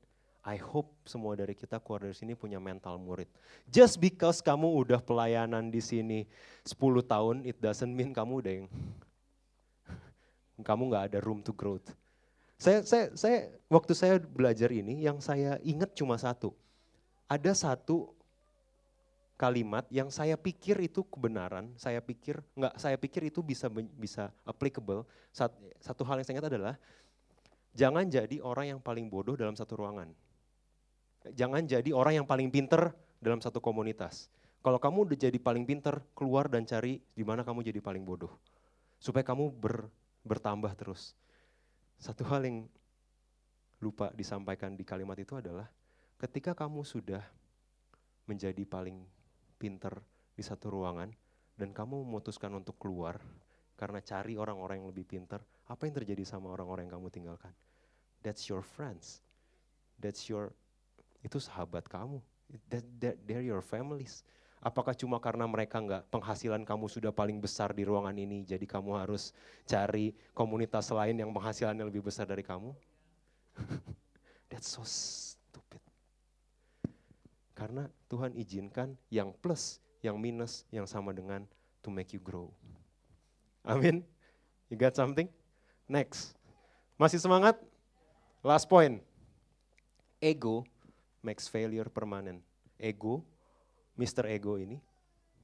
A: I hope semua dari kita keluar dari sini punya mental murid. Just because kamu udah pelayanan di sini 10 tahun, it doesn't mean kamu udah yang kamu nggak ada room to growth. Saya, saya, saya waktu saya belajar ini, yang saya ingat cuma satu. Ada satu kalimat yang saya pikir itu kebenaran, saya pikir nggak, saya pikir itu bisa bisa applicable. Satu hal yang saya ingat adalah jangan jadi orang yang paling bodoh dalam satu ruangan. Jangan jadi orang yang paling pinter dalam satu komunitas. Kalau kamu udah jadi paling pinter, keluar dan cari di mana kamu jadi paling bodoh. Supaya kamu ber, bertambah terus. Satu hal yang lupa disampaikan di kalimat itu adalah ketika kamu sudah menjadi paling pinter di satu ruangan dan kamu memutuskan untuk keluar karena cari orang-orang yang lebih pinter, apa yang terjadi sama orang-orang yang kamu tinggalkan? That's your friends. That's your itu sahabat kamu. They're your families. Apakah cuma karena mereka nggak penghasilan kamu sudah paling besar di ruangan ini, jadi kamu harus cari komunitas lain yang penghasilannya lebih besar dari kamu? That's so stupid. Karena Tuhan izinkan yang plus, yang minus, yang sama dengan to make you grow. Amin. You got something? Next. Masih semangat? Last point. Ego makes failure permanent. Ego, Mr. Ego ini,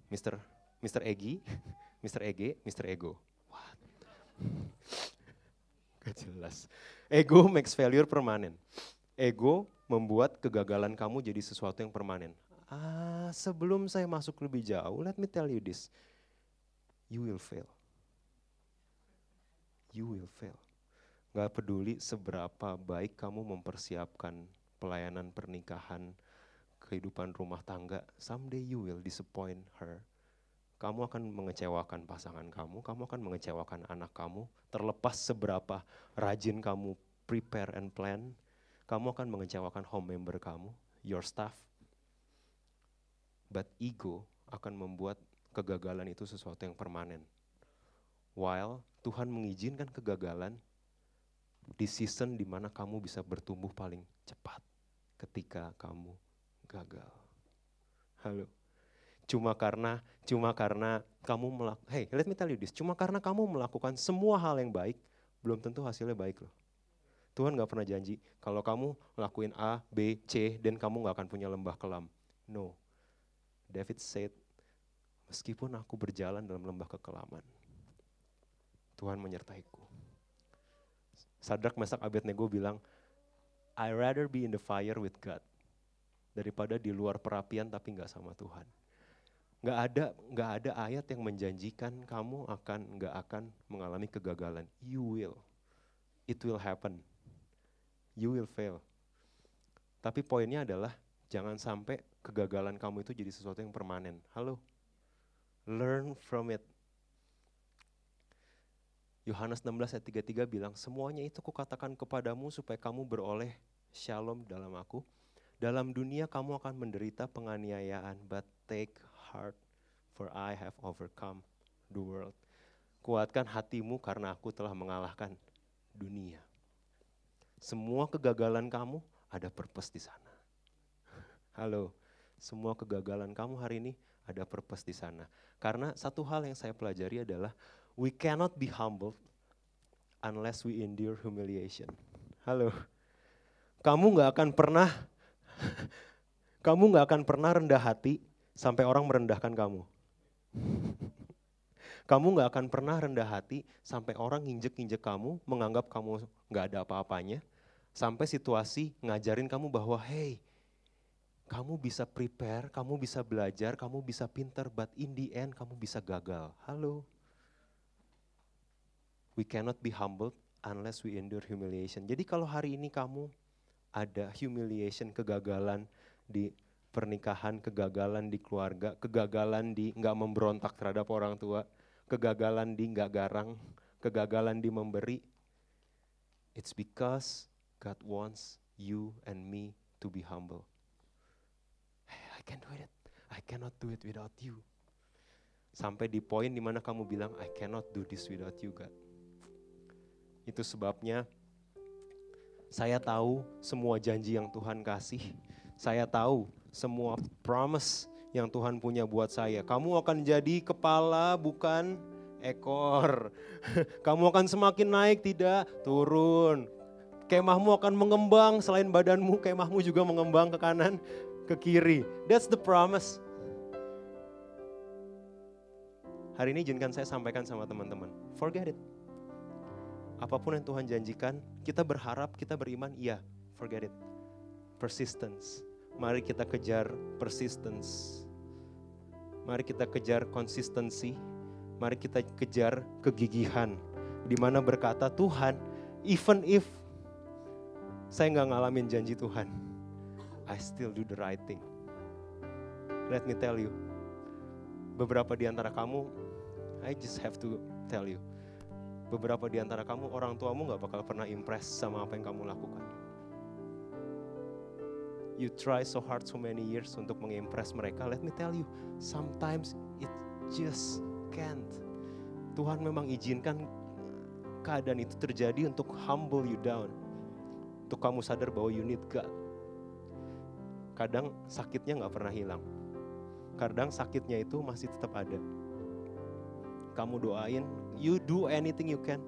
A: Mr. Mr. Egi, Mr. Ege, Mr. Ego. What? Gak jelas. Ego makes failure permanent. Ego membuat kegagalan kamu jadi sesuatu yang permanen. Ah, sebelum saya masuk lebih jauh, let me tell you this. You will fail. You will fail. Gak peduli seberapa baik kamu mempersiapkan pelayanan pernikahan, kehidupan rumah tangga, someday you will disappoint her. Kamu akan mengecewakan pasangan kamu, kamu akan mengecewakan anak kamu, terlepas seberapa rajin kamu prepare and plan, kamu akan mengecewakan home member kamu, your staff. But ego akan membuat kegagalan itu sesuatu yang permanen. While Tuhan mengizinkan kegagalan di season di mana kamu bisa bertumbuh paling cepat ketika kamu gagal. Halo. Cuma karena cuma karena kamu melakukan, hey let me tell you this, cuma karena kamu melakukan semua hal yang baik, belum tentu hasilnya baik loh. Tuhan gak pernah janji kalau kamu lakuin A, B, C dan kamu gak akan punya lembah kelam. No. David said, meskipun aku berjalan dalam lembah kekelaman, Tuhan menyertaiku. Sadrak Mesak Abednego bilang, I rather be in the fire with God daripada di luar perapian tapi nggak sama Tuhan. Nggak ada nggak ada ayat yang menjanjikan kamu akan nggak akan mengalami kegagalan. You will, it will happen. You will fail. Tapi poinnya adalah jangan sampai kegagalan kamu itu jadi sesuatu yang permanen. Halo, learn from it. Yohanes 16 ayat 33 bilang, semuanya itu kukatakan kepadamu supaya kamu beroleh shalom dalam aku. Dalam dunia kamu akan menderita penganiayaan, but take heart, for I have overcome the world. Kuatkan hatimu karena aku telah mengalahkan dunia. Semua kegagalan kamu ada purpose di sana. Halo, semua kegagalan kamu hari ini ada purpose di sana. Karena satu hal yang saya pelajari adalah we cannot be humble unless we endure humiliation. Halo. Kamu nggak akan pernah kamu nggak akan pernah rendah hati sampai orang merendahkan kamu. kamu nggak akan pernah rendah hati sampai orang nginjek-nginjek kamu, menganggap kamu nggak ada apa-apanya, sampai situasi ngajarin kamu bahwa hey, kamu bisa prepare, kamu bisa belajar, kamu bisa pinter, but in the end kamu bisa gagal. Halo. We cannot be humbled unless we endure humiliation. Jadi kalau hari ini kamu ada humiliation, kegagalan di pernikahan, kegagalan di keluarga, kegagalan di nggak memberontak terhadap orang tua, kegagalan di nggak garang, kegagalan di memberi, it's because God wants you and me to be humble. I can do it. I cannot do it without you. Sampai di poin di mana kamu bilang, I cannot do this without you God. Itu sebabnya saya tahu semua janji yang Tuhan kasih. Saya tahu semua promise yang Tuhan punya buat saya. Kamu akan jadi kepala bukan ekor. Kamu akan semakin naik tidak turun. Kemahmu akan mengembang selain badanmu, kemahmu juga mengembang ke kanan, ke kiri. That's the promise. Hari ini izinkan saya sampaikan sama teman-teman. Forget it. Apa pun yang Tuhan janjikan, kita berharap, kita beriman, iya, forget it. Persistence. Mari kita kejar persistence. Mari kita kejar konsistensi. Mari kita kejar kegigihan. Di mana berkata, Tuhan, even if saya nggak ngalamin janji Tuhan, I still do the right thing. Let me tell you, beberapa di antara kamu, I just have to tell you, beberapa di antara kamu orang tuamu nggak bakal pernah impress sama apa yang kamu lakukan. You try so hard so many years untuk mengimpress mereka. Let me tell you, sometimes it just can't. Tuhan memang izinkan keadaan itu terjadi untuk humble you down. Untuk kamu sadar bahwa you need God. Kadang sakitnya nggak pernah hilang. Kadang sakitnya itu masih tetap ada kamu doain, you do anything you can.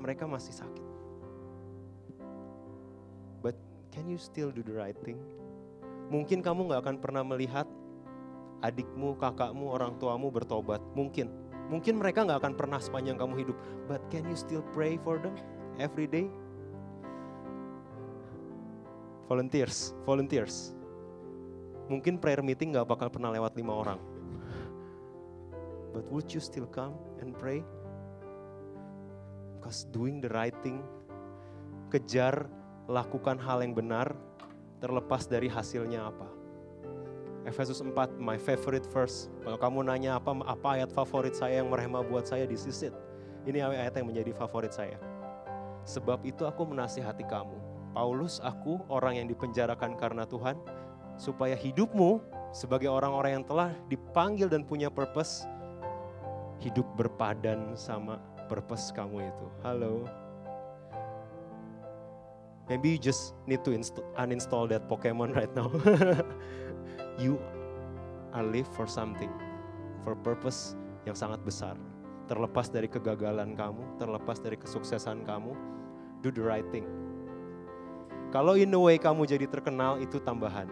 A: Mereka masih sakit. But can you still do the right thing? Mungkin kamu gak akan pernah melihat adikmu, kakakmu, orang tuamu bertobat. Mungkin. Mungkin mereka gak akan pernah sepanjang kamu hidup. But can you still pray for them every day? Volunteers, volunteers. Mungkin prayer meeting gak bakal pernah lewat lima orang But would you still come and pray? Because doing the right thing, kejar, lakukan hal yang benar, terlepas dari hasilnya apa. Efesus 4, my favorite verse. Kalau kamu nanya apa apa ayat favorit saya yang merema buat saya, this is it. Ini ayat yang menjadi favorit saya. Sebab itu aku menasihati kamu. Paulus, aku orang yang dipenjarakan karena Tuhan, supaya hidupmu sebagai orang-orang yang telah dipanggil dan punya purpose, hidup berpadan sama purpose kamu itu. Halo. Maybe you just need to uninstall that Pokemon right now. you are live for something, for purpose yang sangat besar. Terlepas dari kegagalan kamu, terlepas dari kesuksesan kamu, do the right thing. Kalau in the way kamu jadi terkenal itu tambahan.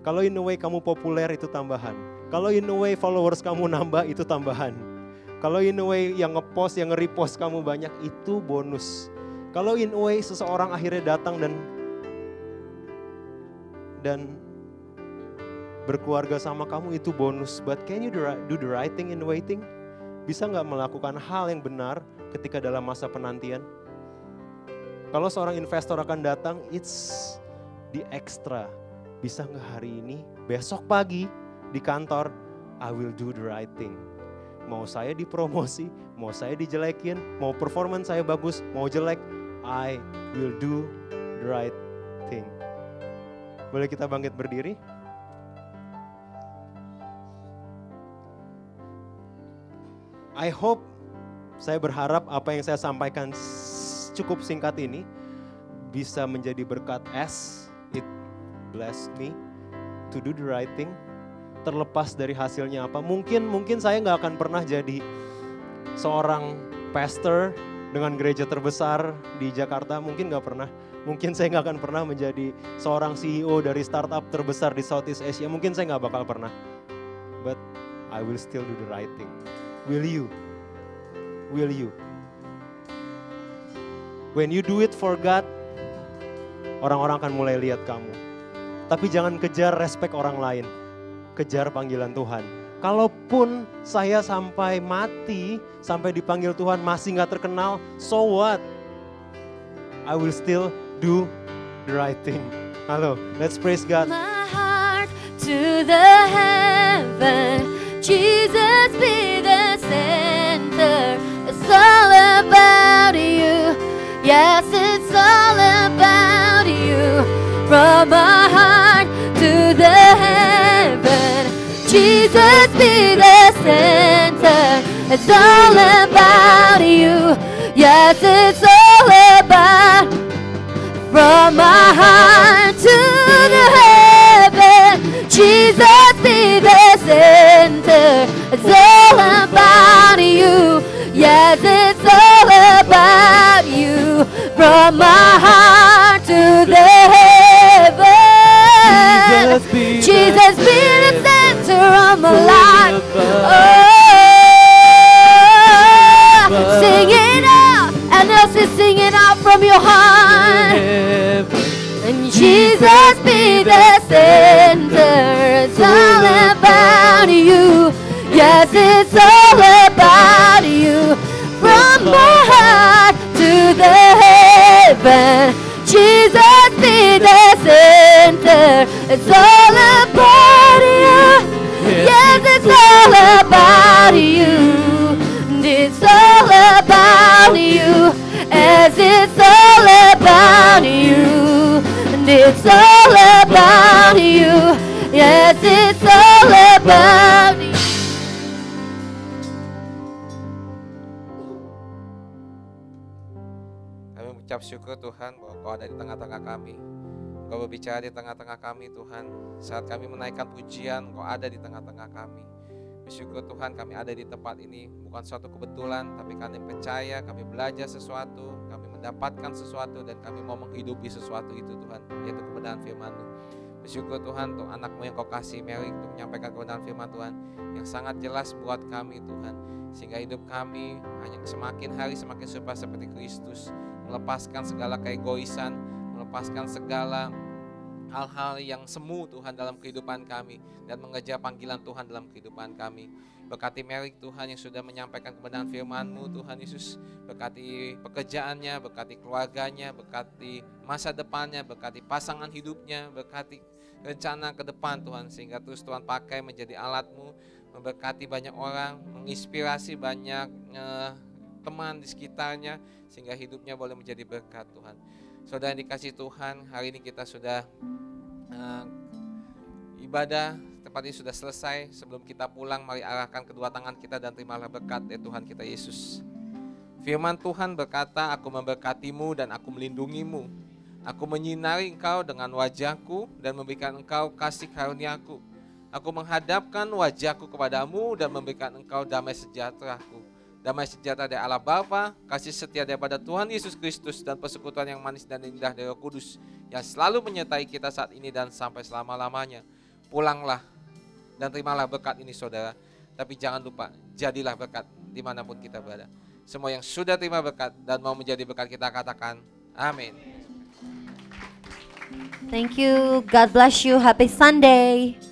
A: Kalau in the way kamu populer itu tambahan. Kalau in the way followers kamu nambah itu tambahan. Kalau in a way yang ngepost, yang nge-repost kamu banyak itu bonus. Kalau in a way seseorang akhirnya datang dan dan berkeluarga sama kamu itu bonus. But can you do the right thing in waiting? Bisa nggak melakukan hal yang benar ketika dalam masa penantian? Kalau seorang investor akan datang, it's the extra. Bisa nggak hari ini, besok pagi di kantor, I will do the right thing mau saya dipromosi, mau saya dijelekin, mau performance saya bagus, mau jelek, I will do the right thing. Boleh kita bangkit berdiri? I hope, saya berharap apa yang saya sampaikan cukup singkat ini bisa menjadi berkat as it bless me to do the right thing terlepas dari hasilnya apa. Mungkin mungkin saya nggak akan pernah jadi seorang pastor dengan gereja terbesar di Jakarta, mungkin nggak pernah. Mungkin saya nggak akan pernah menjadi seorang CEO dari startup terbesar di Southeast Asia. Mungkin saya nggak bakal pernah. But I will still do the right thing. Will you? Will you? When you do it for God, orang-orang akan mulai lihat kamu. Tapi jangan kejar respect orang lain kejar panggilan Tuhan. Kalaupun saya sampai mati, sampai dipanggil Tuhan masih nggak terkenal, so what? I will still do the right thing. Halo, let's praise God. My heart to the heaven, Jesus be the center. It's all about you. Yes, it's all about you.
B: from Jesus be the center. It's all about you. Yes, it's all about from my heart to the heaven. Jesus be the center. It's all about you. Yes, it's all about you. From my heart to the heaven.
C: Jesus be the
B: Jesus be the center of my
C: Full
B: life.
C: above.
B: Oh, sing it out. And also sing it out from your heart. And Jesus be the center. It's all about you. Yes, it's all about you. From my heart to the heaven. Jesus be the center. It's all about you. Yes, it's all about you. And It's all about you. As it's all about you. And it's all about you. Yes, it's all about you.
D: Kami mengucap syukur Tuhan bahwa Kau ada di tengah-tengah kami. Kau berbicara di tengah-tengah kami Tuhan. Saat kami menaikkan pujian, Kau ada di tengah-tengah kami. Bersyukur Tuhan kami ada di tempat ini bukan suatu kebetulan, tapi kami percaya, kami belajar sesuatu, kami mendapatkan sesuatu dan kami mau menghidupi sesuatu itu Tuhan, yaitu kebenaran firman-Mu. Bersyukur Tuhan untuk anakmu yang kau kasih Mary untuk menyampaikan kebenaran firman Tuhan yang sangat jelas buat kami Tuhan. Sehingga hidup kami hanya semakin hari semakin serupa seperti Kristus. Melepaskan segala keegoisan, melepaskan segala hal-hal yang semu Tuhan dalam kehidupan kami dan mengejar panggilan Tuhan dalam kehidupan kami. Berkati Mary Tuhan yang sudah menyampaikan kebenaran firman-Mu Tuhan Yesus. Berkati pekerjaannya, berkati keluarganya, berkati masa depannya, berkati pasangan hidupnya, berkati rencana ke depan Tuhan sehingga terus Tuhan pakai menjadi alatmu memberkati banyak orang, menginspirasi banyak eh, teman di sekitarnya sehingga hidupnya boleh menjadi berkat Tuhan. Saudara yang dikasih Tuhan, hari ini kita sudah eh, ibadah tempat ini sudah selesai. Sebelum kita pulang, mari arahkan kedua tangan kita dan terimalah berkat dari Tuhan kita Yesus. Firman Tuhan berkata, Aku memberkatimu dan aku melindungimu. Aku menyinari engkau dengan wajahku dan memberikan engkau kasih karuniaku. Aku menghadapkan wajahku kepadamu dan memberikan engkau damai sejahteraku. Damai sejahtera dari Allah Bapa, kasih setia daripada Tuhan Yesus Kristus dan persekutuan yang manis dan indah dari Roh Kudus yang selalu menyertai kita saat ini dan sampai selama-lamanya. Pulanglah dan terimalah berkat ini saudara. Tapi jangan lupa, jadilah berkat di mana pun kita berada. Semua yang sudah terima berkat dan mau menjadi berkat kita katakan, amin.
B: Thank you. God bless you. Happy Sunday.